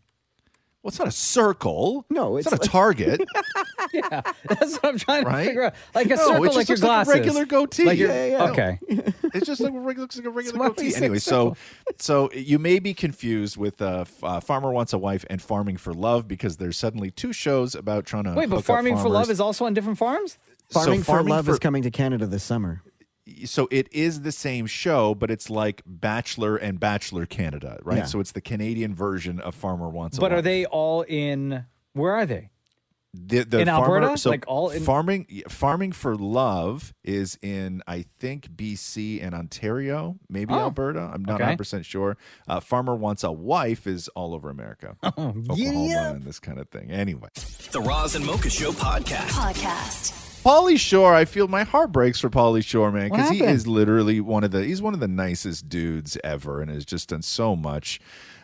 Well, it's not a circle. No, it's, it's not like- a target. yeah, that's what I'm trying to figure out. Like a No, it circle, just like your looks like a glasses, regular goatee. Like your- Yeah, yeah, yeah. Okay. It's just like a regular, looks like a regular goatee. Anyway, so so you may be confused with uh, uh, Farmer Wants a Wife and Farming for Love because there's suddenly two shows about trying to Wait, but hook up farming for love is also on different farms. Farming, for farming Love for- is coming to Canada this summer. So it is the same show, but it's like Bachelor and Bachelor Canada, right? Yeah. So it's the Canadian version of Farmer Wants a Wife. But are they all in? Where are they? the, the in farmer- Alberta? So Like all in- farming, farming for love is in I think BC and Ontario, maybe Oh, Alberta. I'm not okay. 100 percent sure. Uh, Farmer wants a wife is all over America, Oklahoma, and this kind of thing. Anyway, The Roz and Mocha Show podcast. Podcast. Pauly Shore, I feel my heart breaks for Pauly Shore, man, because he is literally one of the he's one of the nicest dudes ever, and has just done so much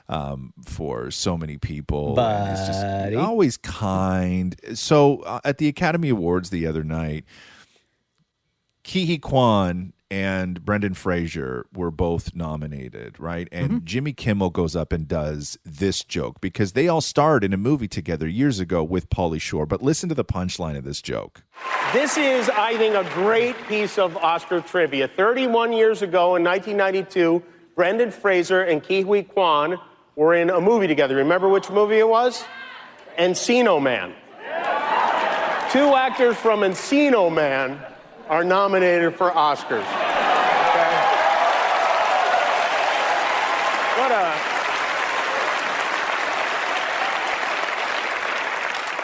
um, for so many people. and he's just always kind. So uh, at the Academy Awards the other night, Ke Huy Quan and Brendan Fraser were both nominated, right? And mm-hmm. Jimmy Kimmel goes up and does this joke because they all starred in a movie together years ago with Pauly Shore. But listen to the punchline of this joke. This is, I think, a great piece of Oscar trivia. 31 years ago in 1992, Brendan Fraser and Ke Huy Quan were in a movie together. Remember which movie it was? Encino Man. Two actors from Encino Man are nominated for Oscars. Okay? What a.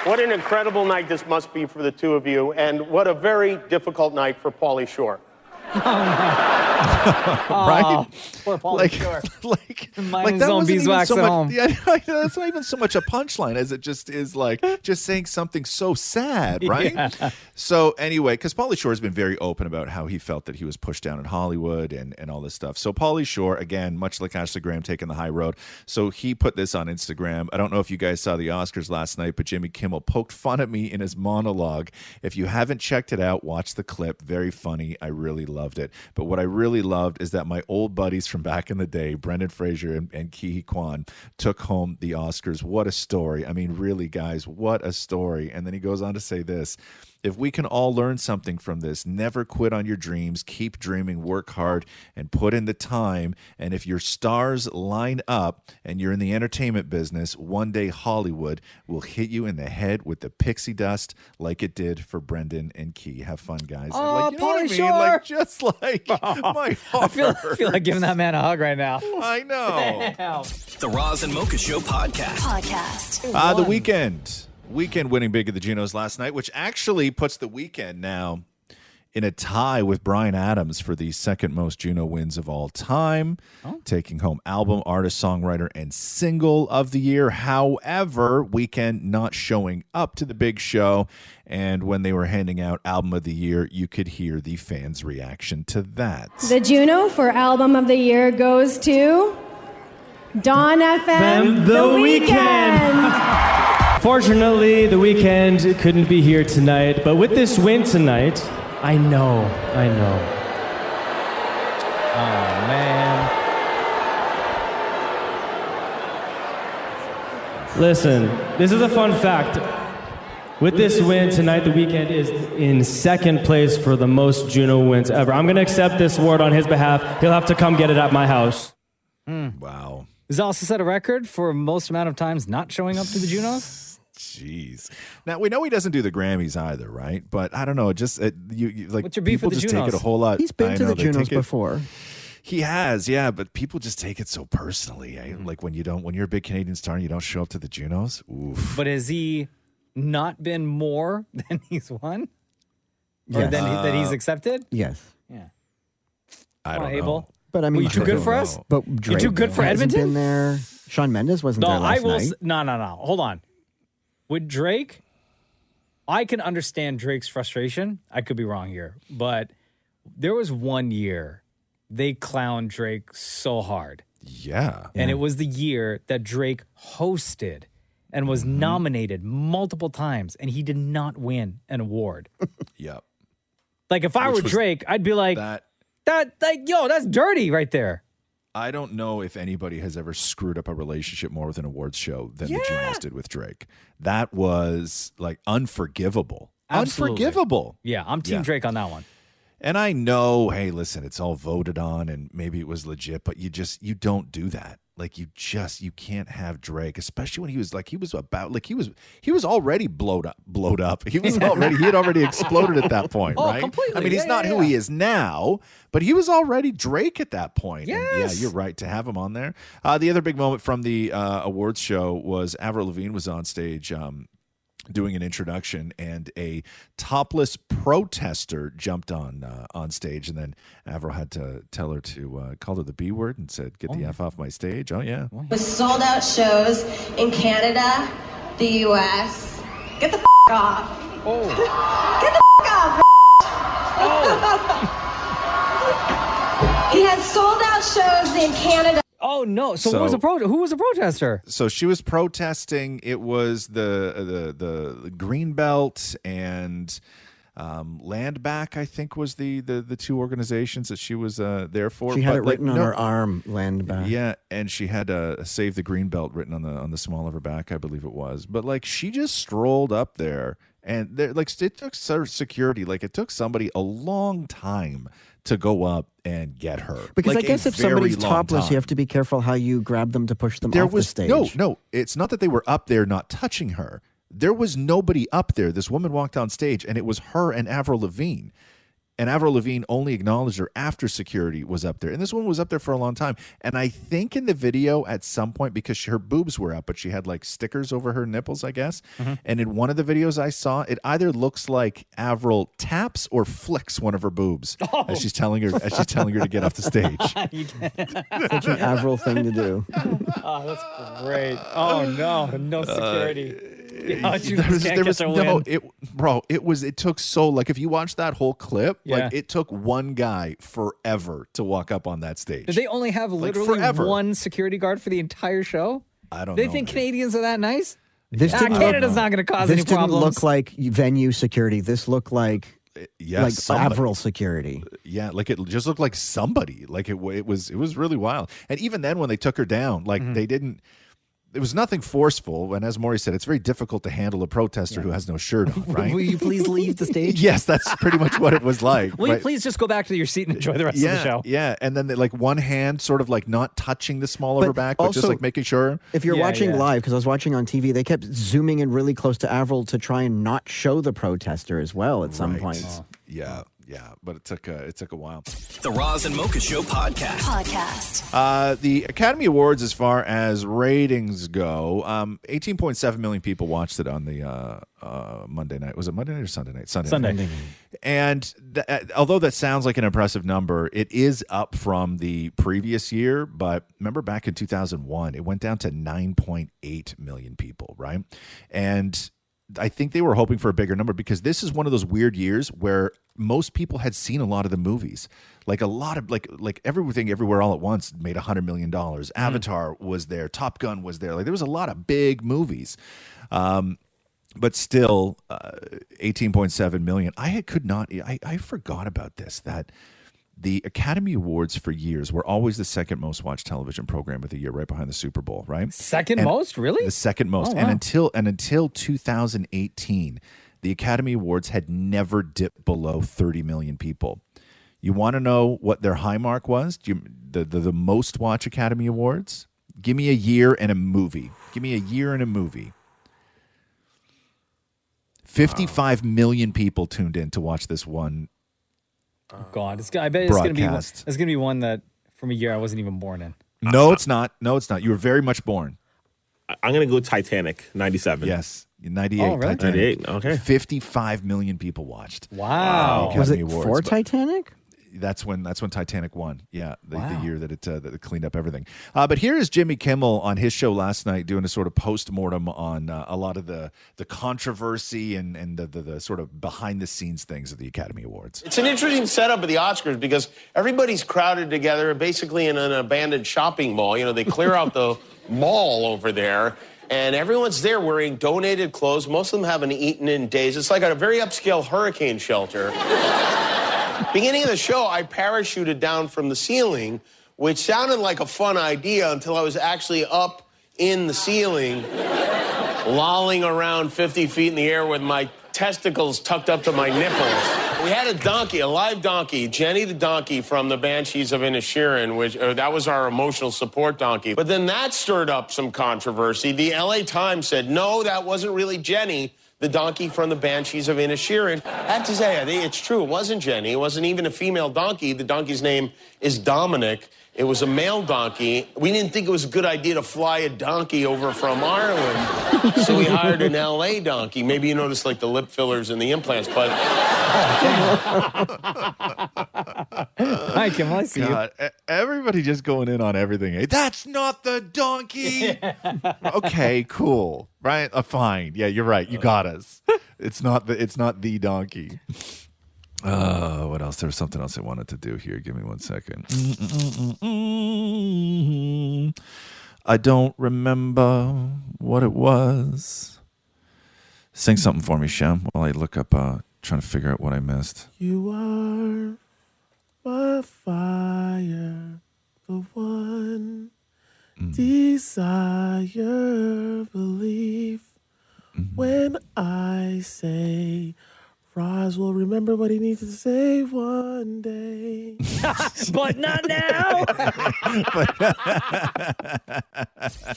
What an incredible night this must be for the two of you, and what a very difficult night for Pauly Shore. right? Poor Pauly like, like, like that wasn't even so much. Yeah, that's not even so much a punchline as it just is like just saying something so sad, right? Yeah. So anyway, because Pauly Shore has been very open about how he felt that he was pushed down in Hollywood and and all this stuff. So Pauly Shore, again, much like Ashley Graham taking the high road. So he put this on Instagram. I don't know if you guys saw the Oscars last night, but Jimmy Kimmel poked fun at me in his monologue. If you haven't checked it out, watch the clip. Very funny. I really loved it. But what I really loved is that my old buddies from back in the day, Brendan Fraser and, and Ke Huy Quan, took home the Oscars. What a story. I mean, really, guys, what a story. And then he goes on to say this. If we can all learn something from this, never quit on your dreams, keep dreaming, work hard, and put in the time. And if your stars line up and you're in the entertainment business, one day Hollywood will hit you in the head with the pixie dust like it did for Brendan and Ke. Have fun, guys. Oh, like, you know what I mean? Shore. Like, just like my heart. I feel, I feel like giving that man a hug right now. I know. Damn. The Roz and Mocha Show podcast. Podcast. Uh, the Weeknd. Weeknd winning big at the Junos last night, which actually puts the Weeknd now in a tie with Bryan Adams for the second most Juno wins of all time, oh. taking home album, artist, songwriter, and single of the year. However, Weeknd not showing up to the big show. And when they were handing out album of the year, you could hear the fans' reaction to that. The Juno for Album of the Year goes to Dawn FM. The Weeknd. Fortunately, the Weeknd couldn't be here tonight, but with this win tonight, I know, I know. Oh man. Listen, this is a fun fact. With this win tonight, the Weeknd is in second place for the most Juno wins ever. I'm going to accept this award on his behalf. He'll have to come get it at my house. Hmm. Wow. He's also set a record for most amount of times not showing up to the Junos. Jeez. Now we know he doesn't do the Grammys either, right? But I don't know. it Just it, you, you like What's your beef people with the just take it a whole lot. He's been I to know, the they Junos take it- before. He has, yeah, but people just take it so personally. Eh? Mm-hmm. Like when you don't, when you're a big Canadian star and you don't show up to the Junos. Oof. But has he not been more than he's won? Or Yes. than he, that he's Uh, accepted? Yes. Yeah. I Come don't on, know. Abel. But I mean, Were you too good for know. us? But you Drake too good for hasn't Edmonton? Been there. Shawn Mendes wasn't No, there I last will. night. s- No, no, no. Hold on. With Drake, I can understand Drake's frustration. I could be wrong here, but there was one year they clowned Drake so hard, Yeah. and it was the year that Drake hosted and was Mm-hmm. nominated multiple times, and he did not win an award. Yep. like if I Which were Drake, I'd be like, That that, like, yo, that's dirty right there. I don't know if anybody has ever screwed up a relationship more with an awards show than the Junos did with Drake. That was like unforgivable. Absolutely. Unforgivable. Yeah, I'm Team Yeah. Drake on that one. And I know, hey, listen, it's all voted on and maybe it was legit, but you just you don't do that. Like you just you can't have Drake, especially when he was like he was about like he was he was already blowed up, blowed up. He was already he had already exploded at that point, Oh, right? completely. I mean, he's Yeah, not yeah, who he is now, but he was already Drake at that point. And yeah, you're right to have him on there. Uh, the other big moment from the uh, awards show was Avril Lavigne was on stage. Um, doing an introduction and a topless protester jumped on uh, on stage and then Avril had to tell her to uh, call her the B word and said get the F off my stage. Oh yeah. With sold out shows in Canada, the US. Get the f- off. Oh. Get the f- off. he has sold out shows in Canada. Oh no! So, who was a pro? Who was a protester? So she was protesting. It was the the the, the green belt and um, land back. I think was the, the the two organizations that she was uh, there for. She had But, it like, written on no- her arm, land back. Yeah, and she had uh, "Save the Green Belt" written on the on the small of her back, I believe it was. But like, she just strolled up there, and there, like, it took security. Like, it took somebody a long time to go up and get her. Because Like, I guess if somebody's topless, time. you have to be careful how you grab them to push them there off was the stage. no, no. It's not that they were up there not touching her. There was nobody up there. This woman walked on stage, and it was her and Avril Lavigne. And Avril Lavigne only acknowledged her after security was up there. And this one was up there for a long time. And I think in the video at some point, because she, her boobs were out, but she had like stickers over her nipples, I guess. Mm-hmm. And in one of the videos I saw, it either looks like Avril taps or flicks one of her boobs oh. as she's telling her as she's telling her to get off the stage. Such an Avril thing to do. oh, that's great. Oh no, no security. Uh, Yeah, there was, there was no it bro it was it took so like if you watch that whole clip Yeah. like it took one guy forever to walk up on that stage Did they only have literally forever. one security guard for the entire show? i don't know. They know think Canadians are that nice? This Ah, didn't Canada's not going to cause this any didn't look like venue security. This looked like yeah, like somebody- Avril security. yeah like it just looked like somebody like it, it was it was really wild and even then when they took her down like Mm-hmm. they didn't it was nothing forceful and as Maury said it's very difficult to handle a protester who has no shirt on right Will you please leave the stage? yes that's pretty much what it was like Will you please just go back to your seat and enjoy the rest yeah, of the show? Yeah, and then they, like one hand sort of like not touching the small of her back, but just like making sure. If you're Yeah, watching yeah. live, because I was watching on TV, they kept zooming in really close to Avril to try and not show the protester as well at some Right. points. Yeah, yeah, but it took a, it took a while. The Roz and Mocha Show podcast. Podcast. Uh, the Academy Awards, as far as ratings go, um, 18.7 million people watched it on the uh, uh, Monday night. Was it Monday night or Sunday night? Sunday. Sunday. Night. And th- uh, although that sounds like an impressive number, it is up from the previous year. But remember, back in 2001, it went down to 9.8 million people, right? And I think they were hoping for a bigger number because this is one of those weird years where most people had seen a lot of the movies. Like a lot of like like everything everywhere all at once made a hundred million dollars. Avatar was there, Top Gun was there. Like there was a lot of big movies. Um but still uh, 18.7 million. I could not I, I forgot about this that the Academy Awards for years were always the second most watched television program of the year, right behind the Super Bowl, right? Second And- most, really? The second most. Oh, And until and until 2018, the Academy Awards had never dipped below 30 million people. You want to know what their high mark was? Do you, the, the the most watch Academy Awards? Give me a year and a movie. Give me a year and a movie. 55 million people tuned in to watch this one. Oh, oh, God, it's, I bet it's going to be one, Broadcast. it's going to be one that from a year I wasn't even born in. No, it's not. No, it's not. You were very much born. I'm gonna go Titanic, 97. Yes, 98. Oh, really? Titanic. 98, okay. 55 million people watched. Wow. Was Academy it Awards, for but- Titanic? That's when that's when Titanic won. Yeah, the, the year that it uh, that it cleaned up everything. Uh, but here is Jimmy Kimmel on his show last night doing a sort of post mortem on uh, a lot of the the controversy and and the, the the sort of behind the scenes things of the Academy Awards. It's an interesting setup of the Oscars because everybody's crowded together basically in an abandoned shopping mall. You know, they clear out the mall over there. And everyone's there wearing donated clothes. Most of them haven't eaten in days. It's like a very upscale hurricane shelter. Beginning of the show, I parachuted down from the ceiling, which sounded like a fun idea until I was actually up in the ceiling, lolling around 50 feet in the air with my testicles tucked up to my nipples. We had a donkey, a live donkey, Jenny the donkey from the Banshees of Inisherin, which uh, that was our emotional support donkey. But then that stirred up some controversy. The LA Times said, no, that wasn't really Jenny, the donkey from the Banshees of Inisherin. I have to say, it's true. It wasn't Jenny. It wasn't even a female donkey. The donkey's name is Dominic. It was a male donkey. We didn't think it was a good idea to fly a donkey over from Ireland. so we hired an LA donkey. Maybe you noticed like the lip fillers and the implants, but Hi, Kim. I see. God, e- everybody just going in on everything. Hey, That's not the donkey. okay, cool. Right? Uh, fine. Yeah, you're right. You got us. It's not the it's not the donkey. Uh, what else? There was something else I wanted to do here. Give me one second. I don't remember what it was. Sing something for me, Shem, while I look up uh trying to figure out what I missed. You are my fire, the one desire, belief. When I say, Roz will remember what he needs to say one day. but not now.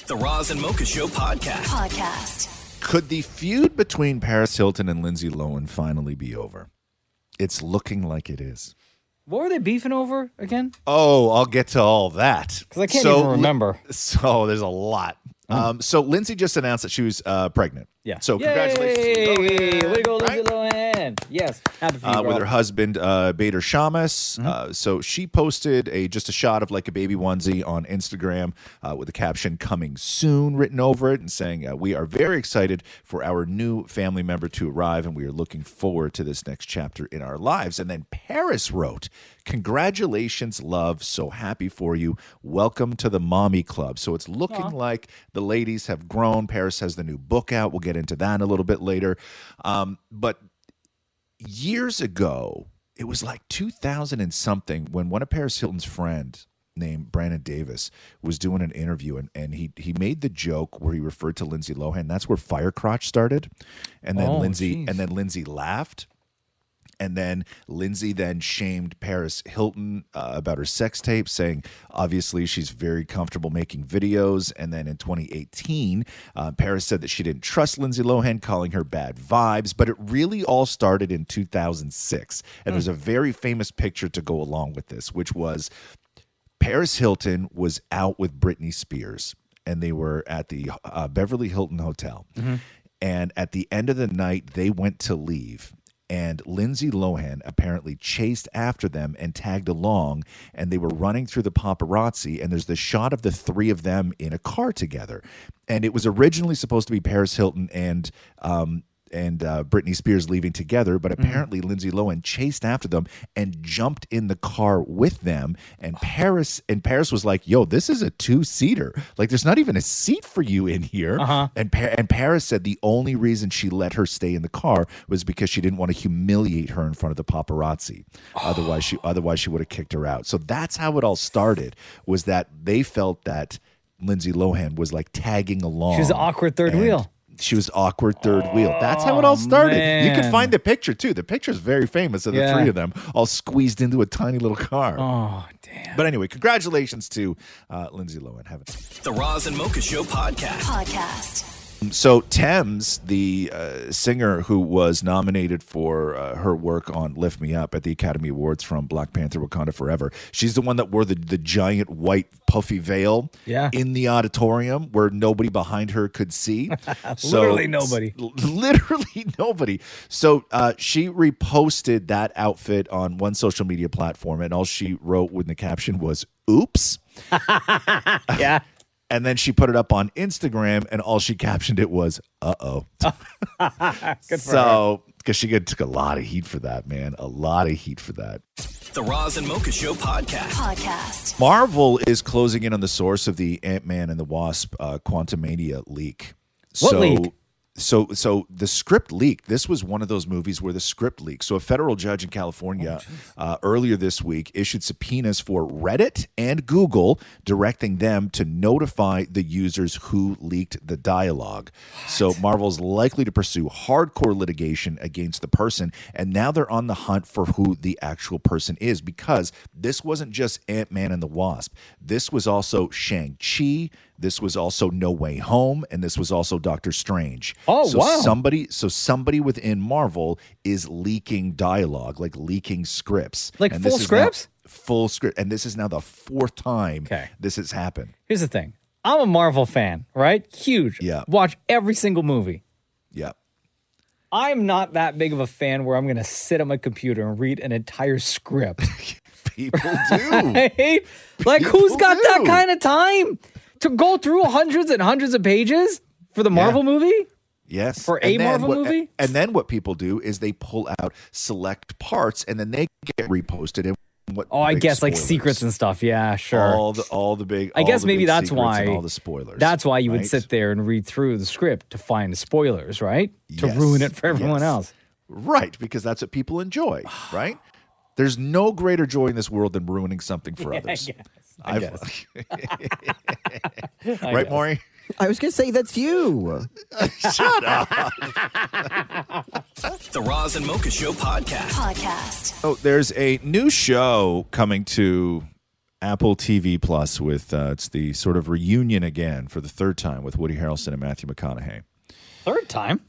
The Roz and Mocha Show podcast. Podcast. Could the feud between Paris Hilton and Lindsay Lohan finally be over? It's looking like it is. What were they beefing over again? Oh, I'll get to all that. 'Cause I can't even remember. So there's a lot. Um, so Lindsay just announced that she was uh, pregnant. Yeah. So congratulations. Yay! Way to go, Lindsay Yes. Happy for you, uh, with her husband uh, Bader Shammas. Mm-hmm. Uh, so she posted a just a shot of like a baby onesie on Instagram uh, with the caption "Coming soon" written over it, and saying, uh, "We are very excited for our new family member to arrive, and we are looking forward to this next chapter in our lives." And then Paris wrote, "Congratulations, love. So happy for you. Welcome to the mommy club." So it's looking like the ladies have grown. Paris has the new book out. We'll get into that a little bit later, um, but years ago, it was like 2000 and something when one of Paris Hilton's friend named Brandon Davis was doing an interview and, and he he made the joke where he referred to Lindsay Lohan. That's where Fire Crotch started. And then Oh, Lindsay geez. and then Lindsay laughed. And then Lindsay then shamed Paris Hilton uh, about her sex tape, saying obviously she's very comfortable making videos. And then in 2018, uh, Paris said that she didn't trust Lindsay Lohan, calling her bad vibes. But it really all started in 2006. And there's a very famous picture to go along with this, which was Paris Hilton was out with Britney Spears, and they were at the uh, Beverly Hilton Hotel. And at the end of the night, they went to leave. And Lindsay Lohan apparently chased after them and tagged along. And they were running through the paparazzi. And there's the shot of the three of them in a car together. And it was originally supposed to be Paris Hilton and um, and uh, Britney Spears leaving together, but apparently Lindsay Lohan chased after them and jumped in the car with them. And Paris and Paris was like, "Yo, this is a two seater. Like, there's not even a seat for you in here." Uh-huh. And pa- and Paris said the only reason she let her stay in the car was because she didn't want to humiliate her in front of the paparazzi. otherwise, she otherwise she would have kicked her out. So that's how it all started. Was that they felt that Lindsay Lohan was like tagging along. She was the awkward third and wheel. She was awkward third wheel. That's how it all started. You can find the picture too. The picture is very famous of the Yeah. three of them all squeezed into a tiny little car. Oh, damn. But anyway, congratulations to uh, Lindsay Lohan. Have it. The Roz and Mocha Show podcast. Podcast. So Tems, the uh, singer who was nominated for uh, her work on "Lift Me Up" at the Academy Awards from Black Panther: Wakanda Forever, she's the one that wore the, the giant white puffy veil Yeah. in the auditorium where nobody behind her could see. Literally nobody. Literally nobody. So uh, she reposted that outfit on one social media platform, and all she wrote with the caption was "Oops." yeah. And then she put it up on Instagram, and all she captioned it was "Uh oh." Good for so, because she took a lot of heat for that, man, a lot of heat for that. The Roz and Mocha Show podcast. Podcast. Marvel is closing in on the source of the Ant Man and the Wasp uh, Quantumania leak. What so, leak? So so the script leaked. This was one of those movies where the script leaked. So a federal judge in California uh, earlier this week issued subpoenas for Reddit and Google, directing them to notify the users who leaked the dialogue. So Marvel's likely to pursue hardcore litigation against the person, and now they're on the hunt for who the actual person is because this wasn't just Ant Man and the Wasp. This was also Shang Chi. This was also No Way Home, and this was also Doctor Strange. Oh, so wow. Somebody, so somebody within Marvel is leaking dialogue, like leaking scripts, Like And full this is now- scripts? full script, and this is now the fourth time okay. this has happened. Here's the thing. I'm a Marvel fan, right? Huge. Yeah. Watch every single movie. Yeah. I'm not that big of a fan where I'm going to sit at my computer and read an entire script. People do. right? Like, who's got that kind of time to go through hundreds and hundreds of pages for the Marvel movie? Yes. For a Marvel what- movie? And then what people do is they pull out select parts and then they get reposted in what Oh, I guess like secrets and stuff. Yeah, sure. All the all the big I guess maybe that's why all the spoilers. That's why you would sit there and read through the script to find spoilers, right? To Yes, ruin it for everyone yes. else. Right, because that's what people enjoy, right? There's no greater joy in this world than ruining something for Yeah, others. Guess. I I've- I right, guess. Maury? I was going to say that's you. Shut up. The Roz and Mocha Show podcast. Podcast. Oh, there's a new show coming to Apple TV Plus with uh, it's the sort of reunion again for the third time with Woody Harrelson and Matthew McConaughey. Third time?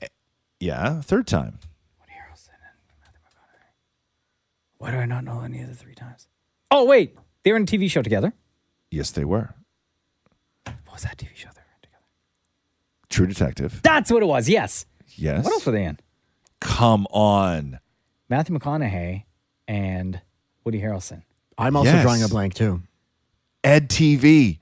Yeah, third time. Woody Harrelson and Matthew McConaughey. Why do I not know any of the three times? Oh, wait. They were in a TV show together. Yes, they were. What was that TV show? they were in together? True Detective. That's what it was. Yes. Yes. What else were they in? Come on. Matthew McConaughey and Woody Harrelson. I'm also Yes. drawing a blank too. Ed TV.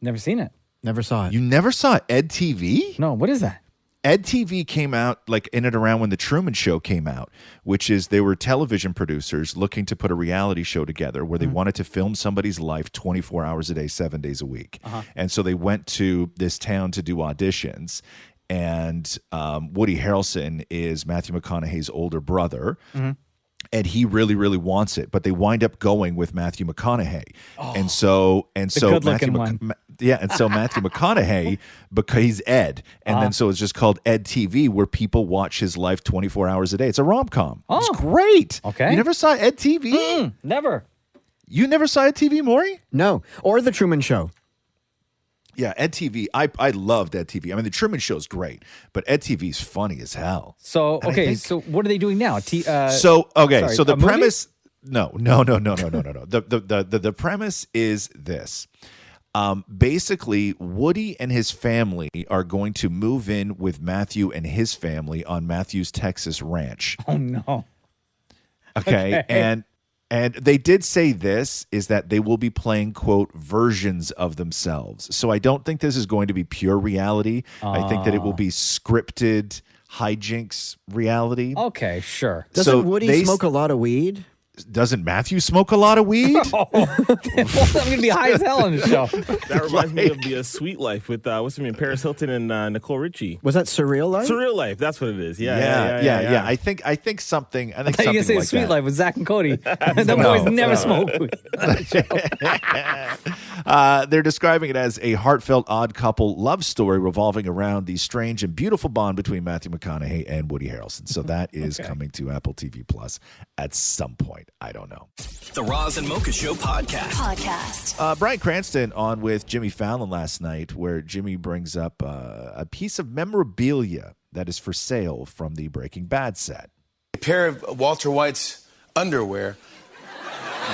Never seen it. Never saw it. You never saw Ed TV? No, what is that? Ed TV came out like in and around when the Truman Show came out, which is they were television producers looking to put a reality show together where they wanted to film somebody's life 24 hours a day, seven days a week. Uh-huh. And so they went to this town to do auditions. And um, Woody Harrelson is Matthew McConaughey's older brother. Mhm. And he really, really wants it, but they wind up going with Matthew McConaughey, and so and so Matthew. Mc- yeah, and so Matthew McConaughey because he's Ed, and Uh-huh. then so it's just called Ed TV, where people watch his life twenty four hours a day. It's a rom com. Oh. It's great. Okay. you never saw Ed TV? Never. You never saw Ed TV, Maury? No. Or the Truman Show. Yeah, Ed TV. I I loved Ed TV. I mean, the Truman Show is great, but Ed TV is funny as hell. So, And okay, think- so what are they doing now? T- uh, so okay, sorry, so the a movie? premise. No, no, no, no, no, no, no, no. The, the the the the premise is this. Um, basically, Woody and his family are going to move in with Matthew and his family on Matthew's Texas ranch. Oh no. Okay. Okay. And and they did say this is that they will be playing quote versions of themselves. So I don't think this is going to be pure reality. I think that it will Ah. be scripted hijinks reality. Okay, sure. Doesn't So Woody smoke a lot of weed? Doesn't Matthew smoke a lot of weed? I'm going to be high as hell on the show. That reminds me of the uh, Sweet Life with uh, what's her name, Paris Hilton and uh, Nicole Richie. Was that Surreal Life? Surreal Life. That's what it is. Yeah, yeah, yeah, yeah, I think I think something. I I think thought you going to say like Sweet that. Life with Zach and Cody. the No, boys never no. smoke weed. Uh, they're describing it as a heartfelt, odd couple love story revolving around the strange and beautiful bond between Matthew McConaughey and Woody Harrelson. So that is coming to Apple TV Plus at some point. I don't know. The Roz and Mocha Show podcast. Podcast. Uh, Bryan Cranston on with Jimmy Fallon last night, where Jimmy brings up uh, a piece of memorabilia that is for sale from the Breaking Bad set. A pair of Walter White's underwear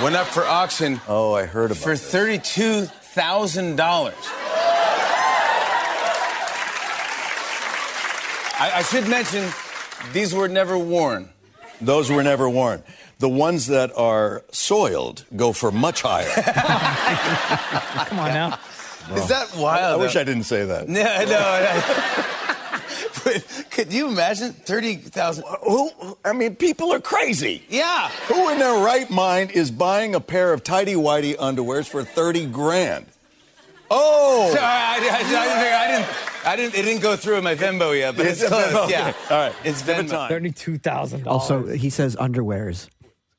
went up for auction. Oh, I heard about for thirty-two thousand dollars. I, I should mention these were never worn. Those were never worn. The ones that are soiled go for much higher. Come on now. Is that wild? I wish? I didn't say that. No, no. no. But could you imagine thirty thousand? Who? I mean, people are crazy. Yeah. Who in their right mind is buying a pair of tidy whitey underwears for 30 grand? Oh! Sorry, I, I, I, didn't, I didn't. I didn't. It didn't go through in my Venmo yet, but it's It's close. Venmo, Yeah. All right. It's Venmo. time. Thirty-two thousand Also, he says underwears.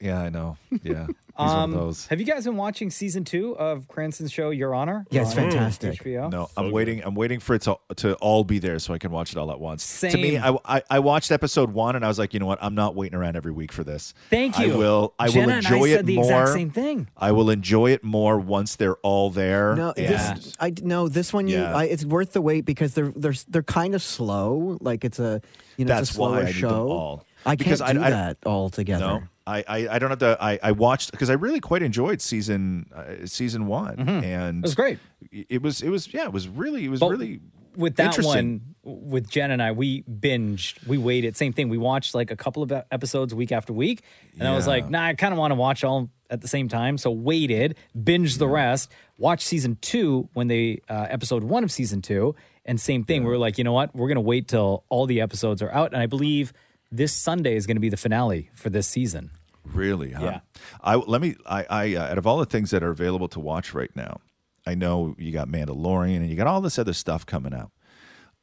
Yeah, I know. Yeah. He's one of Um, those. have you guys been watching season two of Cranston's show Your Honor? Yeah, it's on fantastic. HBO. No, I'm waiting. I'm waiting for it to, to all be there so I can watch it all at once. To me, I, I I watched episode one and I was like, you know what? I'm not waiting around every week for this. Thank you. I will. I Jenna will and I enjoy said it the more. exact same thing. I will enjoy it more once they're all there. No, and this I no this one you Yeah. I, it's worth the wait because they're they're they're kind of slow. Like it's a you know That's it's a why slower I need them show. all. I Because can't I- do I- that all together. No, I, I, I don't have to. I, I watched because I really quite enjoyed season uh, season one, and Mm-hmm. It was great. It was it was yeah, it was really it was But really with that one with Jen and I, we binged, we waited. Same thing. We watched like a couple of episodes week after week, and I was like, nah, I kind of want to watch all at the same time. So waited, binged the rest, watched season two when they uh, episode one of season two, and same thing. We were like, you know what? We're gonna wait till all the episodes are out, and I believe this Sunday is going to be the finale for this season. Really? Huh? Yeah. I let me. I, I uh, out of all the things that are available to watch right now, I know you got Mandalorian and you got all this other stuff coming out.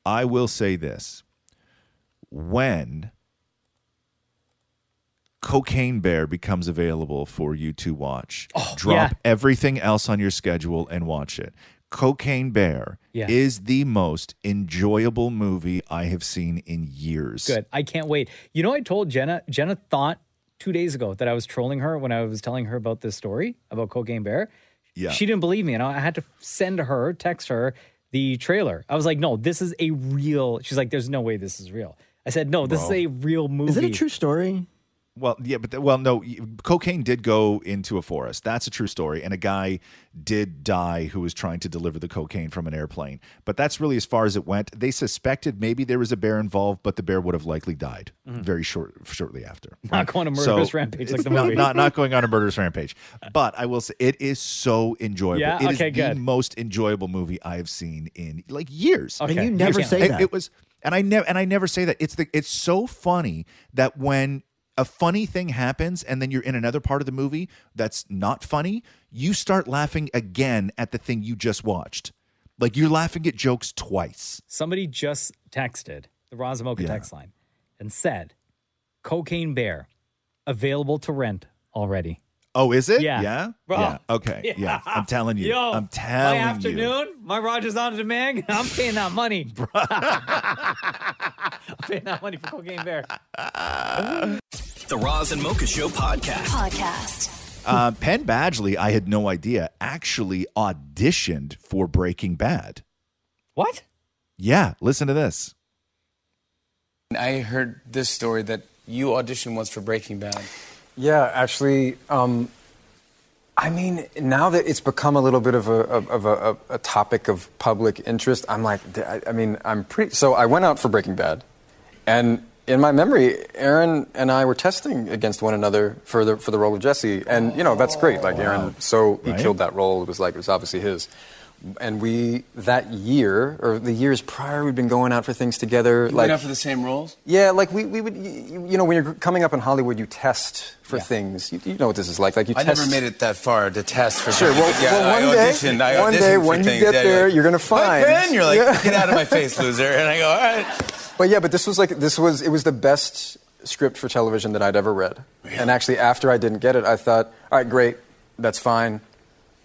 I will say this: when Cocaine Bear becomes available for you to watch, drop yeah. everything else on your schedule and watch it. Cocaine Bear Yeah. is the most enjoyable movie I have seen in years. Good. I can't wait. You know, I told Jenna. Jenna thought two days ago that I was trolling her when I was telling her about this story about Cocaine Bear. Yeah. She didn't believe me, and I had to send her, text her the trailer. I was like, "No, this is a real." She's like, "There's no way this is real." I said, "No, this Bro. is a real movie." Is it a true story? Well, yeah, but well, no. Cocaine did go into a forest. That's a true story, and a guy did die who was trying to deliver the cocaine from an airplane. But that's really as far as it went. They suspected maybe there was a bear involved, but the bear would have likely died Mhm. very short, shortly after. Not going on a So, rampage like the not, movie. Not, not going on a murderous rampage. But I will say it is so enjoyable. Yeah? It is Okay, the good. most enjoyable movie I have seen in like years. Okay. And you never say It- that. It was, and I never, and I never say that. It's the, it's so funny that when a funny thing happens and then you're in another part of the movie that's not funny, you start laughing again at the thing you just watched. Like you're laughing at jokes twice. Somebody just texted the Razamoka Yeah. text line and said, "Cocaine Bear available to rent already." Oh, is it? Yeah. Yeah. Bro. Yeah. Okay. Yeah. I'm telling you. Yo, I'm telling you. my you. afternoon, my Rogers on demand. I'm paying that money. I'm paying that money for Cocaine Bear. The Roz and Mocha Show podcast. Podcast. Uh, Penn Badgley, I had no idea, actually auditioned for Breaking Bad. What? Yeah, listen to this. I heard this story that you auditioned once for Breaking Bad. Yeah, actually, um, I mean, now that it's become a little bit of a of a, a, a topic of public interest, I'm like, I, I mean, I'm pretty. So I went out for Breaking Bad, and in my memory, Aaron and I were testing against one another for the for the role of Jesse, and you know that's great. Like Aaron, so he Right. killed that role. It was like it was obviously his. And we that year or the years prior, we'd been going out for things together. You like out for the same roles? yeah, like we, we would, you, you know, when you're coming up in Hollywood, you test for things. You, you know what this is like. Like you I test. never made it that far to test for Sure. Well, yeah, well, I one day, auditioned. I one day when you get Yeah, there, like, you're gonna find. Then you're like, Yeah. get out of my face, loser. And I go, all right. But yeah, but this was like this was it was the best script for television that I'd ever read. And actually, after I didn't get it, I thought, all right, great, that's fine,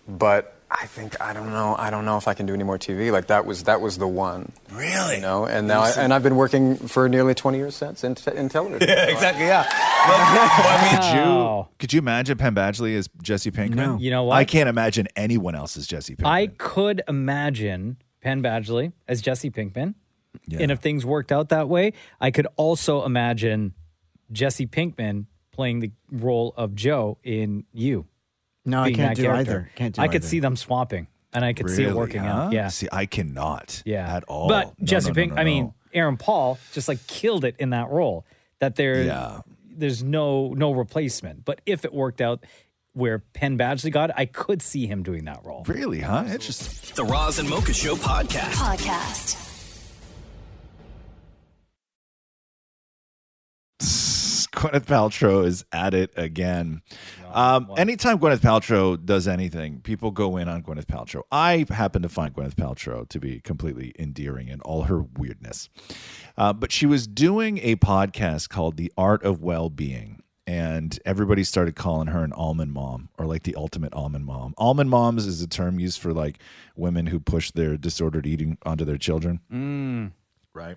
but I think I don't know. I don't know if I can do any more TV. Like that was that was the one. Really? You know, and now I, and I've been working for nearly 20 years since in, te- in television. Yeah, exactly. Yeah. Could you, could you imagine Penn Badgley as Jesse Pinkman? No. You know what? I can't imagine anyone else as Jesse Pinkman. I could imagine Penn Badgley as Jesse Pinkman. And if things worked out that way, I could also imagine Jesse Pinkman playing the role of Joe in You. No, I being can't that do character. either. Can't do I could either. see them swapping, and I could see it Really, working huh? out. Yeah. See, I cannot. Yeah. At all. But No, Jesse no, no, Pink, no, I mean. Aaron Paul just like killed it in that role. That there, Yeah. there's no no replacement. But if it worked out where Penn Badgley got it, I could see him doing that role. Really, huh? Interesting. The Roz and Mocha Show podcast. Podcast. Gwyneth Paltrow is at it again. Um, anytime Gwyneth Paltrow does anything, people go in on Gwyneth Paltrow. I happen to find Gwyneth Paltrow to be completely endearing in all her weirdness. Uh, but she was doing a podcast called The Art of Well Being. And everybody started calling her an almond mom or like the ultimate almond mom. Almond moms is a term used for like women who push their disordered eating onto their children. Mm. Right.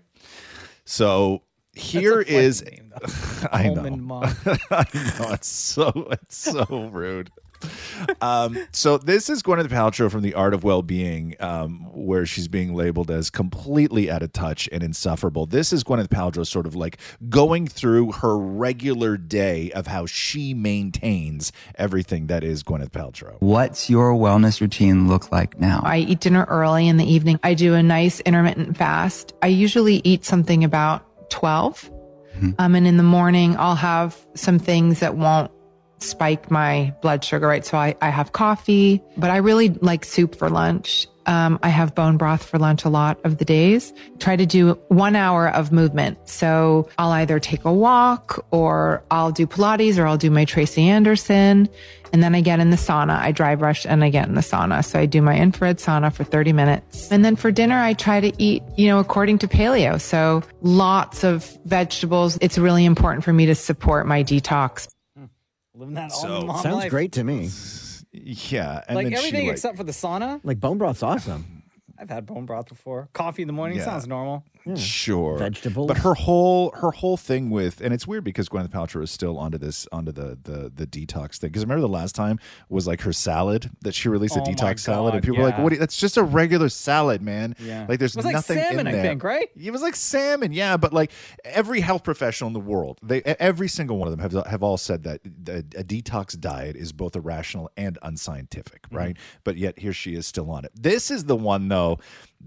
So here is I know. Almond mom. I know it's so it's so rude. Um, so this is Gwyneth Paltrow from The Art of Well-Being, um, where she's being labeled as completely out of touch and insufferable. This is Gwyneth Paltrow sort of like going through her regular day of how she maintains everything that is Gwyneth Paltrow. What's your wellness routine look like now? I eat dinner early in the evening. I do a nice intermittent fast. I usually eat something about 12. Um, and in the morning, I'll have some things that won't spike my blood sugar, right? So I, I have coffee, but I really like soup for lunch. Um, I have bone broth for lunch a lot of the days. Try to do one hour of movement. So I'll either take a walk or I'll do Pilates or I'll do my Tracy Anderson. And then I get in the sauna. I dry brush and I get in the sauna. So I do my infrared sauna for 30 minutes. And then for dinner, I try to eat, you know, according to paleo. So lots of vegetables. It's really important for me to support my detox. Living that So- almond Sounds life. great to me. Yeah, and like then she, everything like- except for the sauna. Like bone broth's awesome. I've had bone broth before. Coffee in the morning Yeah. sounds normal. Sure, Vegetables. But her whole her whole thing with, and it's weird because Gwyneth Paltrow is still onto this onto the the the detox thing. Because remember the last time was like her salad that she released a Oh my detox salad, and God, people were like, "What? do you- That's just a regular salad, man. Yeah. Like there's It was like nothing salmon, I in there. think, right? It was like salmon, yeah. But like every health professional in the world, they every single one of them have have all said that a, a detox diet is both irrational and unscientific, Mm-hmm. right? But yet here she is still on it. This is the one though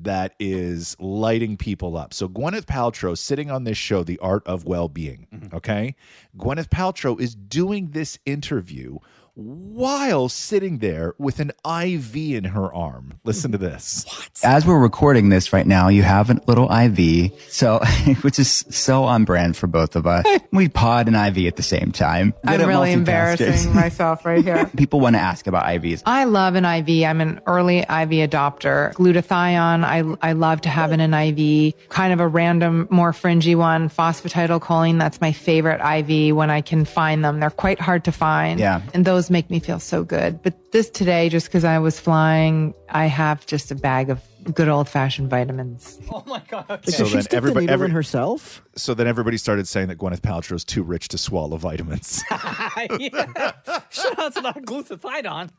that is lighting people up. So Gwyneth Paltrow sitting on this show, The Art of Well-Being. Mm-hmm. Okay, Gwyneth Paltrow is doing this interview while sitting there with an IV in her arm. Listen to this. What? As we're recording this right now, you have a little IV, so which is so on brand for both of us. We pod and IV at the same time. I'm at really embarrassing myself right here. People want to ask about IVs. I love an IV. I'm an early IV adopter. Glutathione, I, I love to have in an IV. Kind of a random, more fringy one. Phosphatidylcholine, that's my favorite IV when I can find them. They're quite hard to find. Yeah. And those make me feel so good. But this today, just because I was flying, I have just a bag of good old fashioned vitamins. Oh my god. Like, does she stick the needle in herself? So then everybody started saying that Gwyneth Paltrow is too rich to swallow vitamins. yeah. Shout out to that glutathione.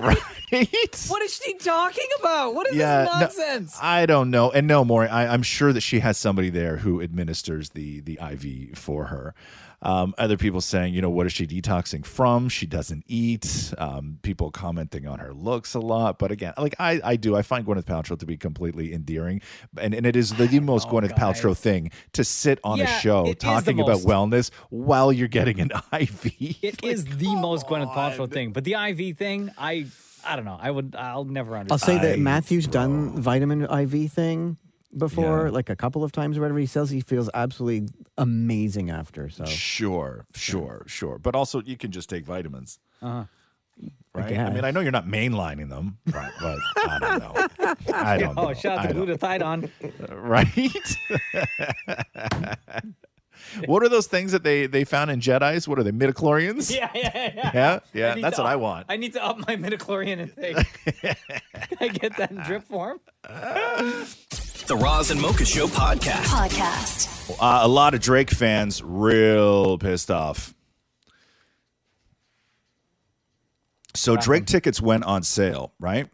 right? What is she talking about? What is Yeah, this no, nonsense? I don't know. And no, Maury, I, I'm sure that she has somebody there who administers the the IV for her. Um, other people saying, you know, what is she detoxing from? She doesn't eat. Um, people commenting on her looks a lot. But again, like I, I do, I find Gwyneth Paltrow to be completely endearing. And, and it is the, the most Gwyneth Paltrow thing to sit on Yeah, a show it is the talking about wellness while you're getting an IV. It is the most Gwyneth Paltrow thing, but the IV thing, I, I don't know. I would, I'll never understand. I'll say that Matthew's done vitamin IV thing before, Yeah. like a couple of times or whatever. He says he feels absolutely amazing after. So Sure, sure, sure. But also, you can just take vitamins. Uh-huh. right? I, guess. mean, I know you're not mainlining them, but, but I don't know. I don't oh, know. shout out I to glutathione. right? what are those things that they they found in Jedi's? What are they? Midichlorians? Yeah, yeah, yeah. Yeah, yeah, that's what I want. I need to up my midichlorian intake. Can I get that in drip form? The Roz and Mocha Show podcast. Podcast. Uh, a lot of Drake fans real pissed off. So Drake tickets went on sale, right?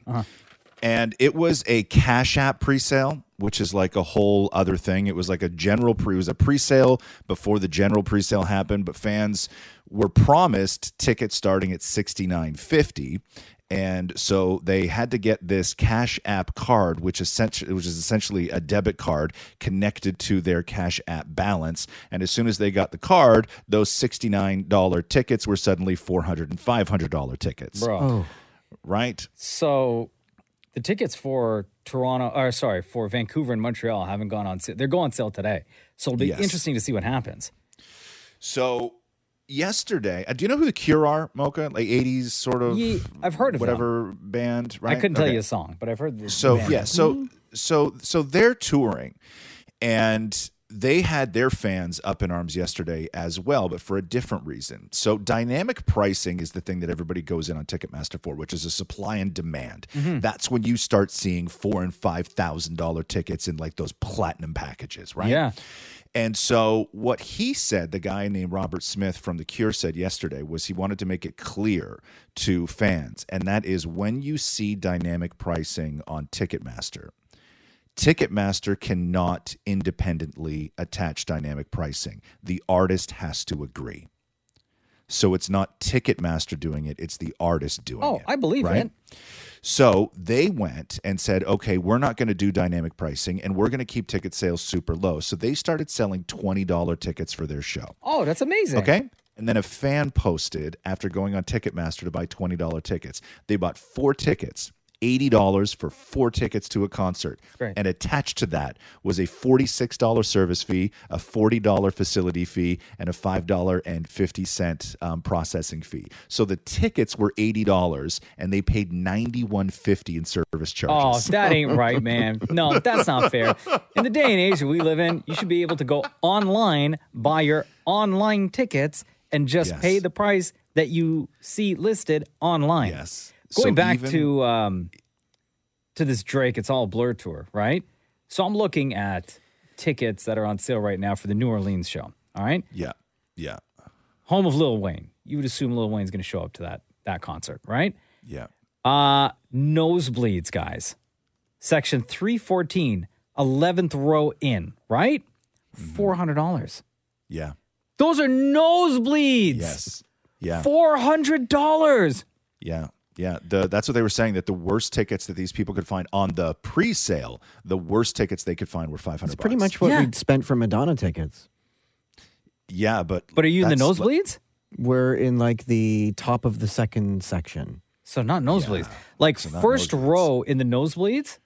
And it was a Cash App pre-sale, which is like a whole other thing. It was like a general pre it was a pre-sale before the general pre-sale happened, but fans were promised tickets starting at 69.50 and so they had to get this Cash App card, which essentially which is essentially a debit card connected to their Cash App balance. And as soon as they got the card, those sixty nine dollar tickets were suddenly four hundred and five hundred dollar tickets. Bro. Oh. Right? So the tickets for Toronto, or sorry, for Vancouver and Montreal haven't gone on sale. They're going on sale today. So it'll be Yes. interesting to see what happens. So yesterday, uh, do you know who the Cure are, Mocha? Like '80s sort of. I've heard of them. whatever band. Right? I couldn't tell you a song, but I've heard the So band. yeah, so so so they're touring, and they had their fans up in arms yesterday as well, but for a different reason. So dynamic pricing is the thing that everybody goes in on Ticketmaster for, which is a supply and demand. Mhm. That's when you start seeing four and five thousand dollar tickets in like those platinum packages, right? Yeah. And so, what he said, the guy named Robert Smith from The Cure said yesterday, was he wanted to make it clear to fans. And that is when you see dynamic pricing on Ticketmaster, Ticketmaster cannot independently attach dynamic pricing. The artist has to agree. So, it's not Ticketmaster doing it, it's the artist doing Oh, it. Oh, I believe right? it. So they went and said, okay, we're not going to do dynamic pricing and we're going to keep ticket sales super low. So they started selling $20 tickets for their show. Oh, that's amazing. Okay. And then a fan posted after going on Ticketmaster to buy $20 tickets. They bought four tickets, $80 for four tickets to a concert. Great. And attached to that was a $46 service fee, a $40 facility fee, and a $5.50 um, processing fee. So the tickets were $80 and they paid $91.50 in service charges. Oh, that ain't right, man. No, that's not fair. In the day and age that we live in, you should be able to go online, buy your online tickets, and just Yes. pay the price that you see listed online. Yes. Going So back even- to um, to this Drake, it's all blur tour, right? So I'm looking at tickets that are on sale right now for the New Orleans show. All right. Yeah. Yeah. Home of Lil Wayne. You would assume Lil Wayne's going to show up to that that concert, right? Yeah. Uh nosebleeds, guys. Section 314, 11th row in, right? Mm-hmm. $400. Yeah. Those are nosebleeds. Yes. Yeah. $400. Yeah. Yeah, the, that's what they were saying. That the worst tickets that these people could find on the pre-sale, the worst tickets they could find were five hundred. It's pretty much what we'd spent for Madonna tickets. Yeah, but But are you in the that's like- nosebleeds? We're in like the top of the second section. So not nosebleeds. Like not first row in the nosebleeds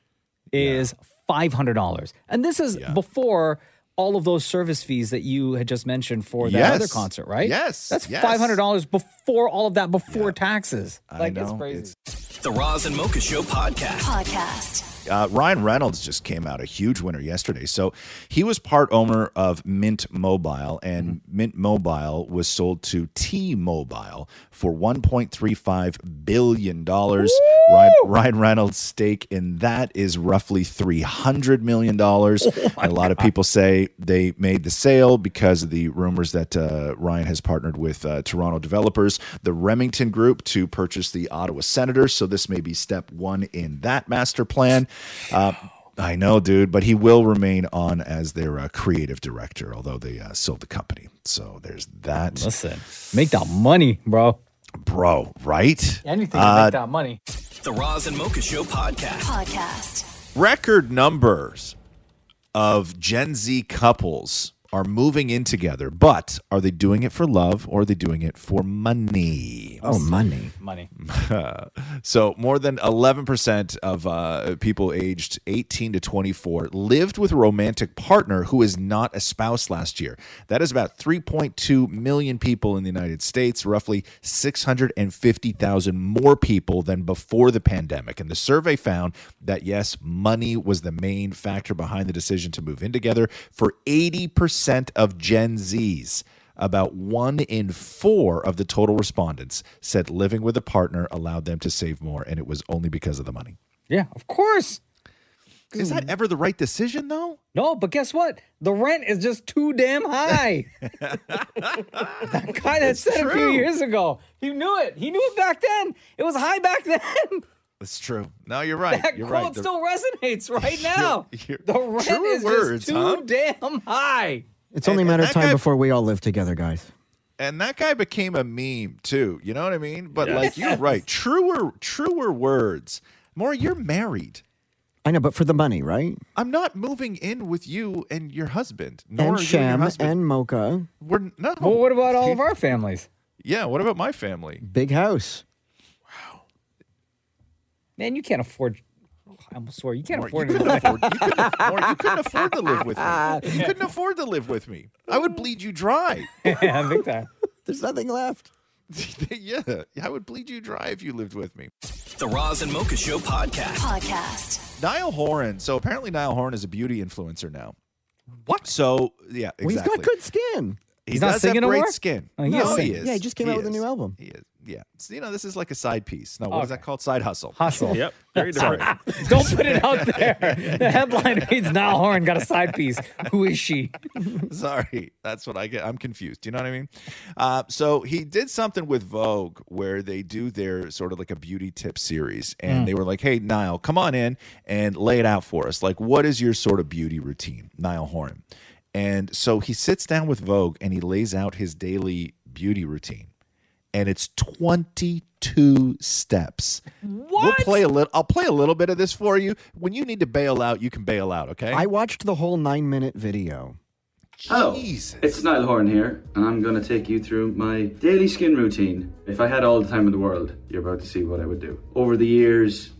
is $500. And this is before all of those service fees that you had just mentioned for that Yes. other concert, right? Yes, That's yes. $500 before all of that, before taxes. I Like, it's know, crazy. The Roz and Mocha Show podcast. Podcast. Uh, Ryan Reynolds just came out a huge winner yesterday. So he was part owner of Mint Mobile, and Mint Mobile was sold to T Mobile for $1.35 billion. Ryan, Ryan Reynolds' stake in that is roughly $300 million. a lot of people say they made the sale because of the rumors that uh, Ryan has partnered with uh, Toronto developers, the Remington Group, to purchase the Ottawa Senators. So this may be step one in that master plan. Uh, I know, dude, but he will remain on as their uh, creative director, although they uh, sold the company. So there's that. Listen, make that money, bro. Bro, right? Anything to Uh, make that money. The Roz and Mocha Show podcast. Podcast. record numbers of Gen Z couples are moving in together, but are they doing it for love or are they doing it for money? Oh, money. Money. so, more than 11% of uh, people aged 18 to 24 lived with a romantic partner who is not a spouse last year. That is about 3.2 million people in the United States, roughly 650,000 more people than before the pandemic. And the survey found that, yes, money was the main factor behind the decision to move in together for 80% of Gen Zs. About one in four of the total respondents said living with a partner allowed them to save more, and it was only because of the money. Yeah, of course. Is that ever the right decision, though? No, but guess what? The rent is just too damn high. that guy that It's said a few years ago, he knew it. He knew it back then. It was high back then. That's true. No, you're right. That you're quote right. The- still resonates right now. you're- the rent True is words, just too huh? damn high. It's only a matter of time guy- before we all live together, guys. and that guy became a meme too. You know what I mean? But Yes. like you're right. Truer, truer words. More, you're married. I know, but for the money, right? I'm not moving in with you and your husband. Nor And are you Shem husband. and Mocha. We're no. Well, what about all of our families? Yeah. What about my family? Big house. Wow. Man, you can't afford. I almost swore you can't More, afford you it. couldn't afford, you couldn't, more, you couldn't afford to live with me. You couldn't afford to live with me. I would bleed you dry. yeah, big time. There's nothing left. yeah, I would bleed you dry if you lived with me. The Roz and Mocha Show podcast. Podcast. Niall Horan. So apparently, Niall Horan is a beauty influencer now. What? So yeah, exactly. Well, he's got good skin. He He's not does singing have no great more? skin. Oh, he no, is he is. Yeah, he just came He out with a new album. He is. Yeah. So, you know, this is like a side piece. No, what is that called? Side hustle. Hustle. Yep. Very Sorry. different. Don't put it out there. The headline reads Niall Horan got a side piece. Who is she? Sorry, that's what I get. I'm confused. Do you know what I mean? Uh, so he did something with Vogue where they do their sort of like a beauty tip series, and Mm. they were like, "Hey, Niall, come on in and lay it out for us. Like, what is your sort of beauty routine, Niall Horan?" And so he sits down with Vogue and he lays out his daily beauty routine, and it's 22 steps. What? We'll play a little. I'll play a little bit of this for you. When you need to bail out, you can bail out. Okay. I watched the whole nine minute video. Oh, Hello, it's Niall Horan here, and I'm going to take you through my daily skin routine. If I had all the time in the world, you're about to see what I would do. Over the years,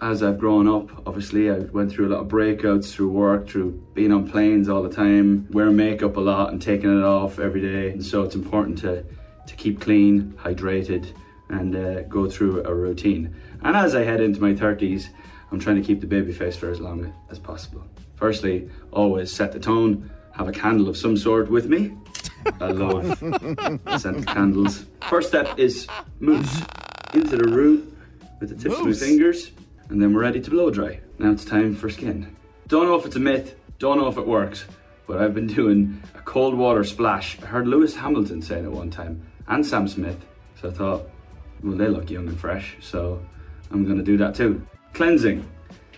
as I've grown up, obviously, I went through a lot of breakouts through work, through being on planes all the time, wearing makeup a lot and taking it off every day. And so it's important to, to keep clean, hydrated, and uh, go through a routine. And as I head into my 30s, I'm trying to keep the baby face for as long as possible. Firstly, always set the tone, have a candle of some sort with me. I love scented candles. First step is mousse into the root with the tips of my fingers, and then we're ready to blow dry. Now it's time for skin. Don't know if it's a myth, don't know if it works, but I've been doing a cold water splash. I heard Lewis Hamilton saying it one time, and Sam Smith. So I thought, well, they look young and fresh, so I'm gonna do that too. Cleansing.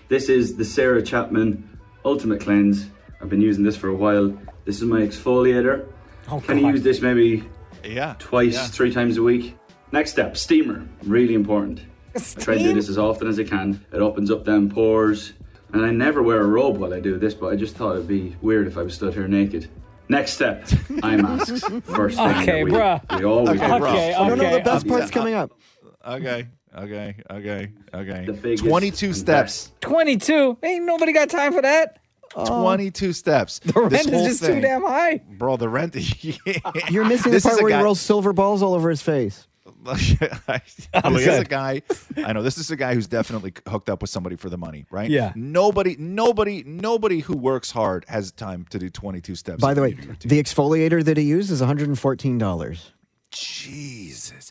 This is the Sarah Chapman Ultimate Cleanse. I've been using this for a while. This is my exfoliator. Oh, Can you use this maybe yeah. twice, yeah. three times a week? Next step, steamer. Really important. I try to do this as often as I can. It opens up them pores. And I never wear a robe while I do this, but I just thought it'd be weird if I was stood here naked. Next step, eye masks. First thing Okay, that we, bruh. we always Okay, do. okay, Oh, no, no, the best part's coming uh, up. Okay. Okay. Okay. Okay. The biggest 22 and steps. 22. Ain't nobody got time for that. 22 steps. The rent This is whole just too damn high. Bro, the rent. yeah. You're missing This the is part a where guy- he rolls silver balls all over his face. Oh this is a guy. I know this is a guy who's definitely hooked up with somebody for the money, right? Yeah. Nobody, nobody, nobody who works hard has time to do 22 steps. By the way, the exfoliator that he used is $114. Jesus.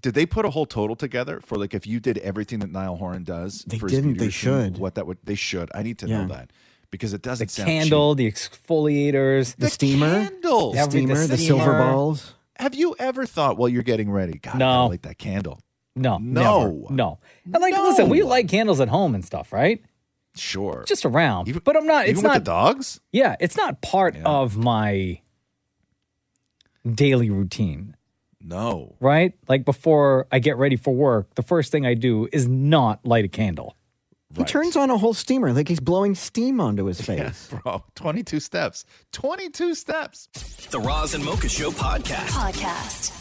Did they put a whole total together for like if you did everything that Niall Horan does? They for didn't, beauty they routine, should. What that would they should. I need to Yeah. know that because it doesn't sound candle, the exfoliators, The, steamer, Candle. The steamer, the the silver balls. Have you ever thought while you're getting ready, God, I No. gotta light that candle? No, No. never. no. And like, listen, we light candles at home and stuff, right? Sure. Just around. Even- but I'm not. It's Even not. with the dogs? Yeah, it's not part of my daily routine, No. right? Like before I get ready for work, the first thing I do is not light a candle. He turns on a whole steamer like he's blowing steam onto his face. Bro, 22 steps. 22 steps. The Roz and Mocha Show podcast. Podcast.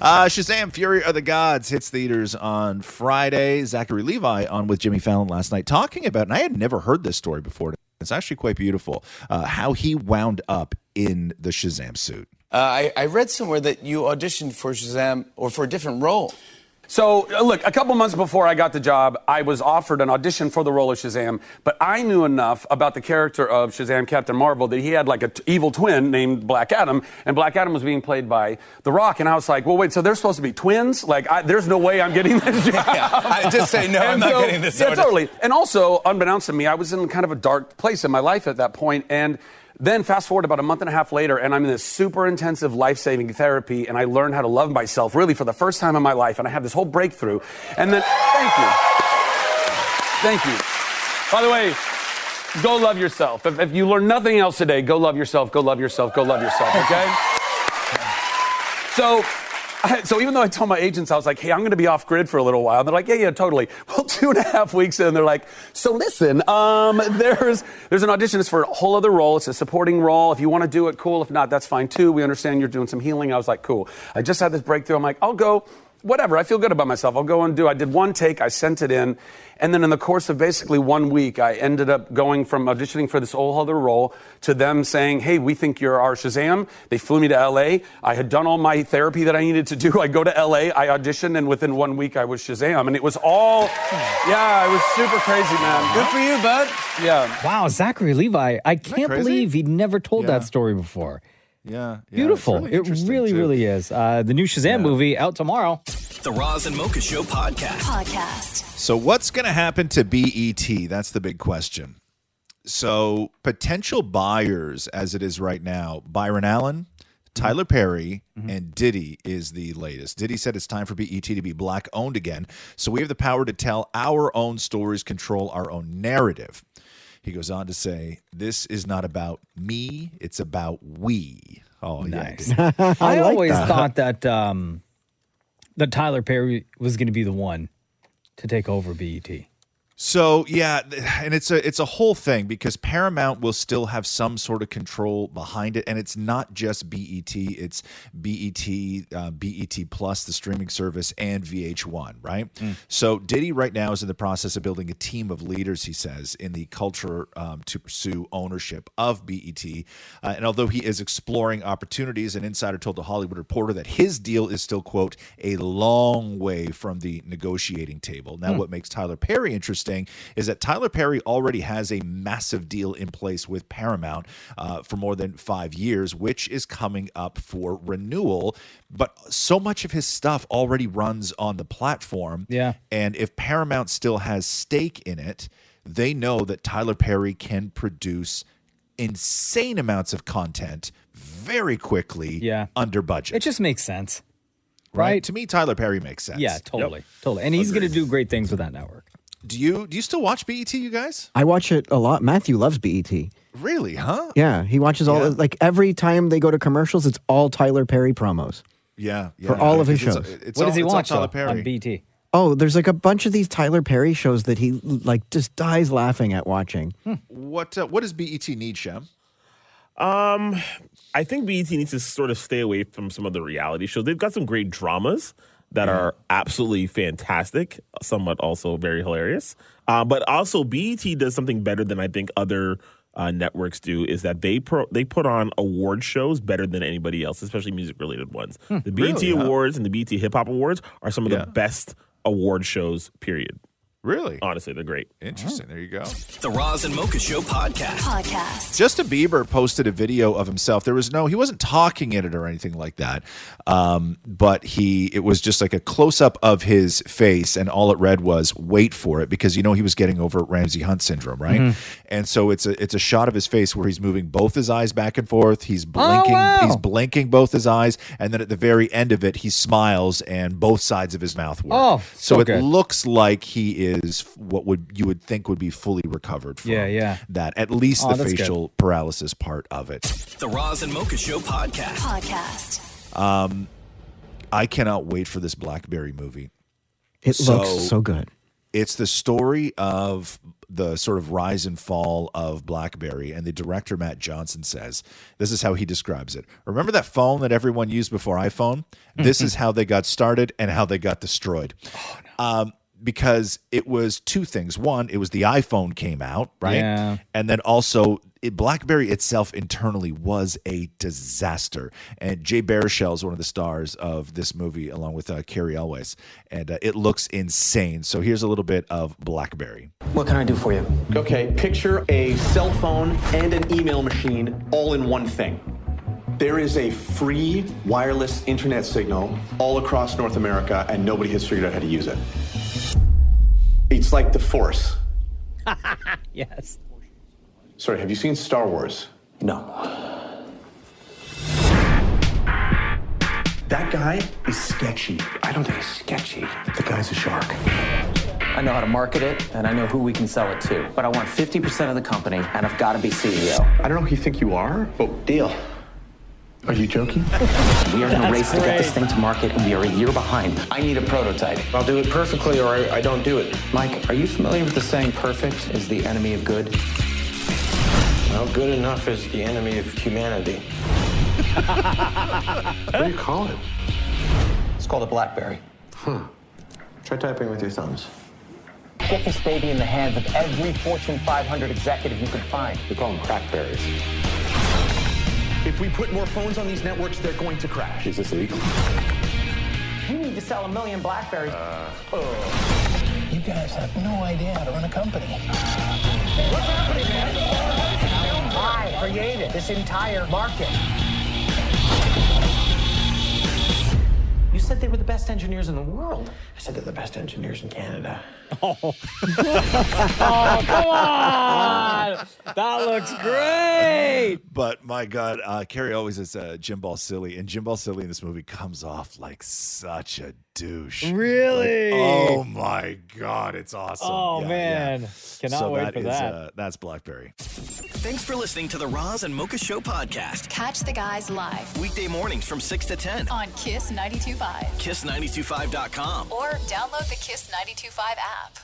Uh, Shazam! Fury of the Gods hits theaters on Friday. Zachary Levi on with Jimmy Fallon last night talking about, and I had never heard this story before. It's actually quite beautiful. Uh, how he wound up in the Shazam suit. Uh, I, I read somewhere that you auditioned for Shazam or for a different role. So, uh, look, a couple months before I got the job, I was offered an audition for the role of Shazam, but I knew enough about the character of Shazam, Captain Marvel, that he had like an evil twin named Black Adam, and Black Adam was being played by The Rock, and I was like, well, wait, so they're supposed to be twins? Like, I, there's no way I'm getting this job. I just say, no, I'm And not so- getting this Yeah, totally. And also, unbeknownst to me, I was in kind of a dark place in my life at that point, and then fast forward about a month and a half later, and I'm in this super intensive life saving therapy, and I learn how to love myself really for the first time in my life, and I have this whole breakthrough. And then, thank you. Thank you. By the way, go love yourself. If, if you learn nothing else today, go love yourself, go love yourself, go love yourself, okay? So, So even though I told my agents, I was like, hey, I'm going to be off grid for a little while. And they're like, yeah, yeah, totally. Well, two and a half weeks in, they're like, so listen, um, there's, there's an audition. It's for a whole other role. It's a supporting role. If you want to do it, cool. If not, that's fine too. We understand you're doing some healing. I was like, cool. I just had this breakthrough. I'm like, I'll go. whatever. I feel good about myself. I'll go and do. I did one take. I sent it in, and then in the course of basically one week, I ended up going from auditioning for this whole other role to them saying, "Hey, we think you're our Shazam." They flew me to L.A. I had done all my therapy that I needed to do. I go to L.A. I auditioned, and within one week, I was Shazam, and it was all, yeah, it was super crazy, man. Good for you, bud. Yeah. Wow, Zachary Levi. I can't believe he'd never told Yeah. that story before. Yeah, yeah, Beautiful. really it really, too. really is. Uh, the new Shazam movie out tomorrow. The Roz and Mocha Show podcast. Podcast. So, what's going to happen to BET? That's the big question. So, potential buyers, as it is right now, Byron Allen, Tyler Perry, and Diddy is the latest. Diddy said it's time for BET to be black owned again. So, we have the power to tell our own stories, control our own narrative. He goes on to say, This is not about me, it's about we. Oh, Nice. yeah. Diddy. I, like always that. thought that um, that Tyler Perry was going to be the one to take over E BET. So yeah, and it's a it's a whole thing because Paramount will still have some sort of control behind it, and it's not just BET; it's BET, uh, BET Plus, the streaming service, and VH1, right? So Diddy right now is in the process of building a team of leaders. He says in the culture um, to pursue ownership of BET, uh, and although he is exploring opportunities, an insider told the Hollywood Reporter that his deal is still quote a long way from the negotiating table. Now, what makes Tyler Perry interesting is that Tyler Perry already has a massive deal in place with Paramount uh, for more than five years, which is coming up for renewal. But so much of his stuff already runs on the platform. Yeah. And if Paramount still has stake in it, they know that Tyler Perry can produce insane amounts of content very quickly Yeah. under budget. It just makes sense. right? right? To me, Tyler Perry makes sense. Yeah, totally. Totally. And he's going to do great things with that network. Do you do you still watch BET, you guys? I watch it a lot. Matthew loves BET. Really, huh? Yeah, he watches all like every time they go to commercials, it's all Tyler Perry promos. Yeah, For yeah, all of his because shows. it's- it's what all- does he watch Tyler Perry. on BT? Oh, there's like a bunch of these Tyler Perry shows that he like just dies laughing at watching. What uh, what does BET need, Shem? Um, I think BET needs to sort of stay away from some of the reality shows. They've got some great dramas that are absolutely fantastic, somewhat also very hilarious. Uh, but also, BET does something better than I think other uh, networks do. Is that they pro- they put on award shows better than anybody else, especially music related ones. the BET really, huh? Awards and the BET Hip Hop Awards are some of Yeah. the best award shows. Period. Really? Honestly, they're great. Interesting. There you go. The Roz and Mocha Show podcast. Podcast. Justin Bieber posted a video of himself. There was no, he wasn't talking in it or anything like that. Um, but he, it was just like a close up of his face, and all it read was "Wait for it," because you know he was getting over Ramsay Hunt syndrome, right? Mm-hmm. And so it's a it's a shot of his face where he's moving both his eyes back and forth. He's blinking, Oh, wow. he's blinking both his eyes, and then at the very end of it, he smiles, and both sides of his mouth work. Oh, so it good. looks like he is what would you would think would be fully recovered from Yeah, yeah. that at least Oh, the that's good. facial paralysis part of it. The Roz and Mocha Show podcast. Podcast. Um, I cannot wait for this BlackBerry movie. It So- looks so good. It's the story of the sort of rise and fall of BlackBerry, and the director Matt Johnson says this is how he describes it. Remember that phone that everyone used before iPhone? This is how they got started and how they got destroyed. Oh um, because it was two things. One, it was the iPhone came out, right? Yeah. And then also, it, BlackBerry itself internally was a disaster. And Jay Baruchel is one of the stars of this movie, along with uh, Cary Elwes. And uh, it looks insane. So here's a little bit of BlackBerry. What can I do for you? Okay, picture a cell phone and an email machine all in one thing. There is a free wireless internet signal all across North America, and nobody has figured out how to use it. It's like the Force. Yes. Sorry, have you seen Star Wars? No. That guy is sketchy. I don't think he's sketchy. The guy's a shark. I know how to market it, and I know who we can sell it to. But I want 50% of the company, and I've got to be CEO. I don't know who you think you are, but deal. Are you joking? We are in a That's race to get this thing to market, and we are a year behind. I need a prototype. I'll do it perfectly, or I, I don't do it. Mike, are you familiar with the saying perfect is the enemy of good? Well, good enough is the enemy of humanity. what do you call it? It's called a Blackberry. Huh. Try typing with your thumbs. Get this baby in the hands of every Fortune 500 executive you can find. We call them crackberries. If we put more phones on these networks, they're going to crash. Is this legal? You need to sell a million Blackberries. Uh. Oh. You guys have no idea how to run a company. What's happening, man? I created this entire market. Said they were the best engineers in the world. I said they're the best engineers in Canada. Oh, come on! That looks great. But my God, uh, Cary Elwes is uh, Jim Balsillie, and Jim Balsillie in this movie comes off like such a douche. Really? Like, oh my God, it's awesome. Oh, Yeah, man. yeah. Cannot So wait for is, that. Uh, that's BlackBerry. Thanks for listening to the Roz and Mocha Show podcast. Catch the guys live Weekday mornings from 6 to 10. on Kiss 92.5 Kiss925.com. or download the Kiss 92.5 app.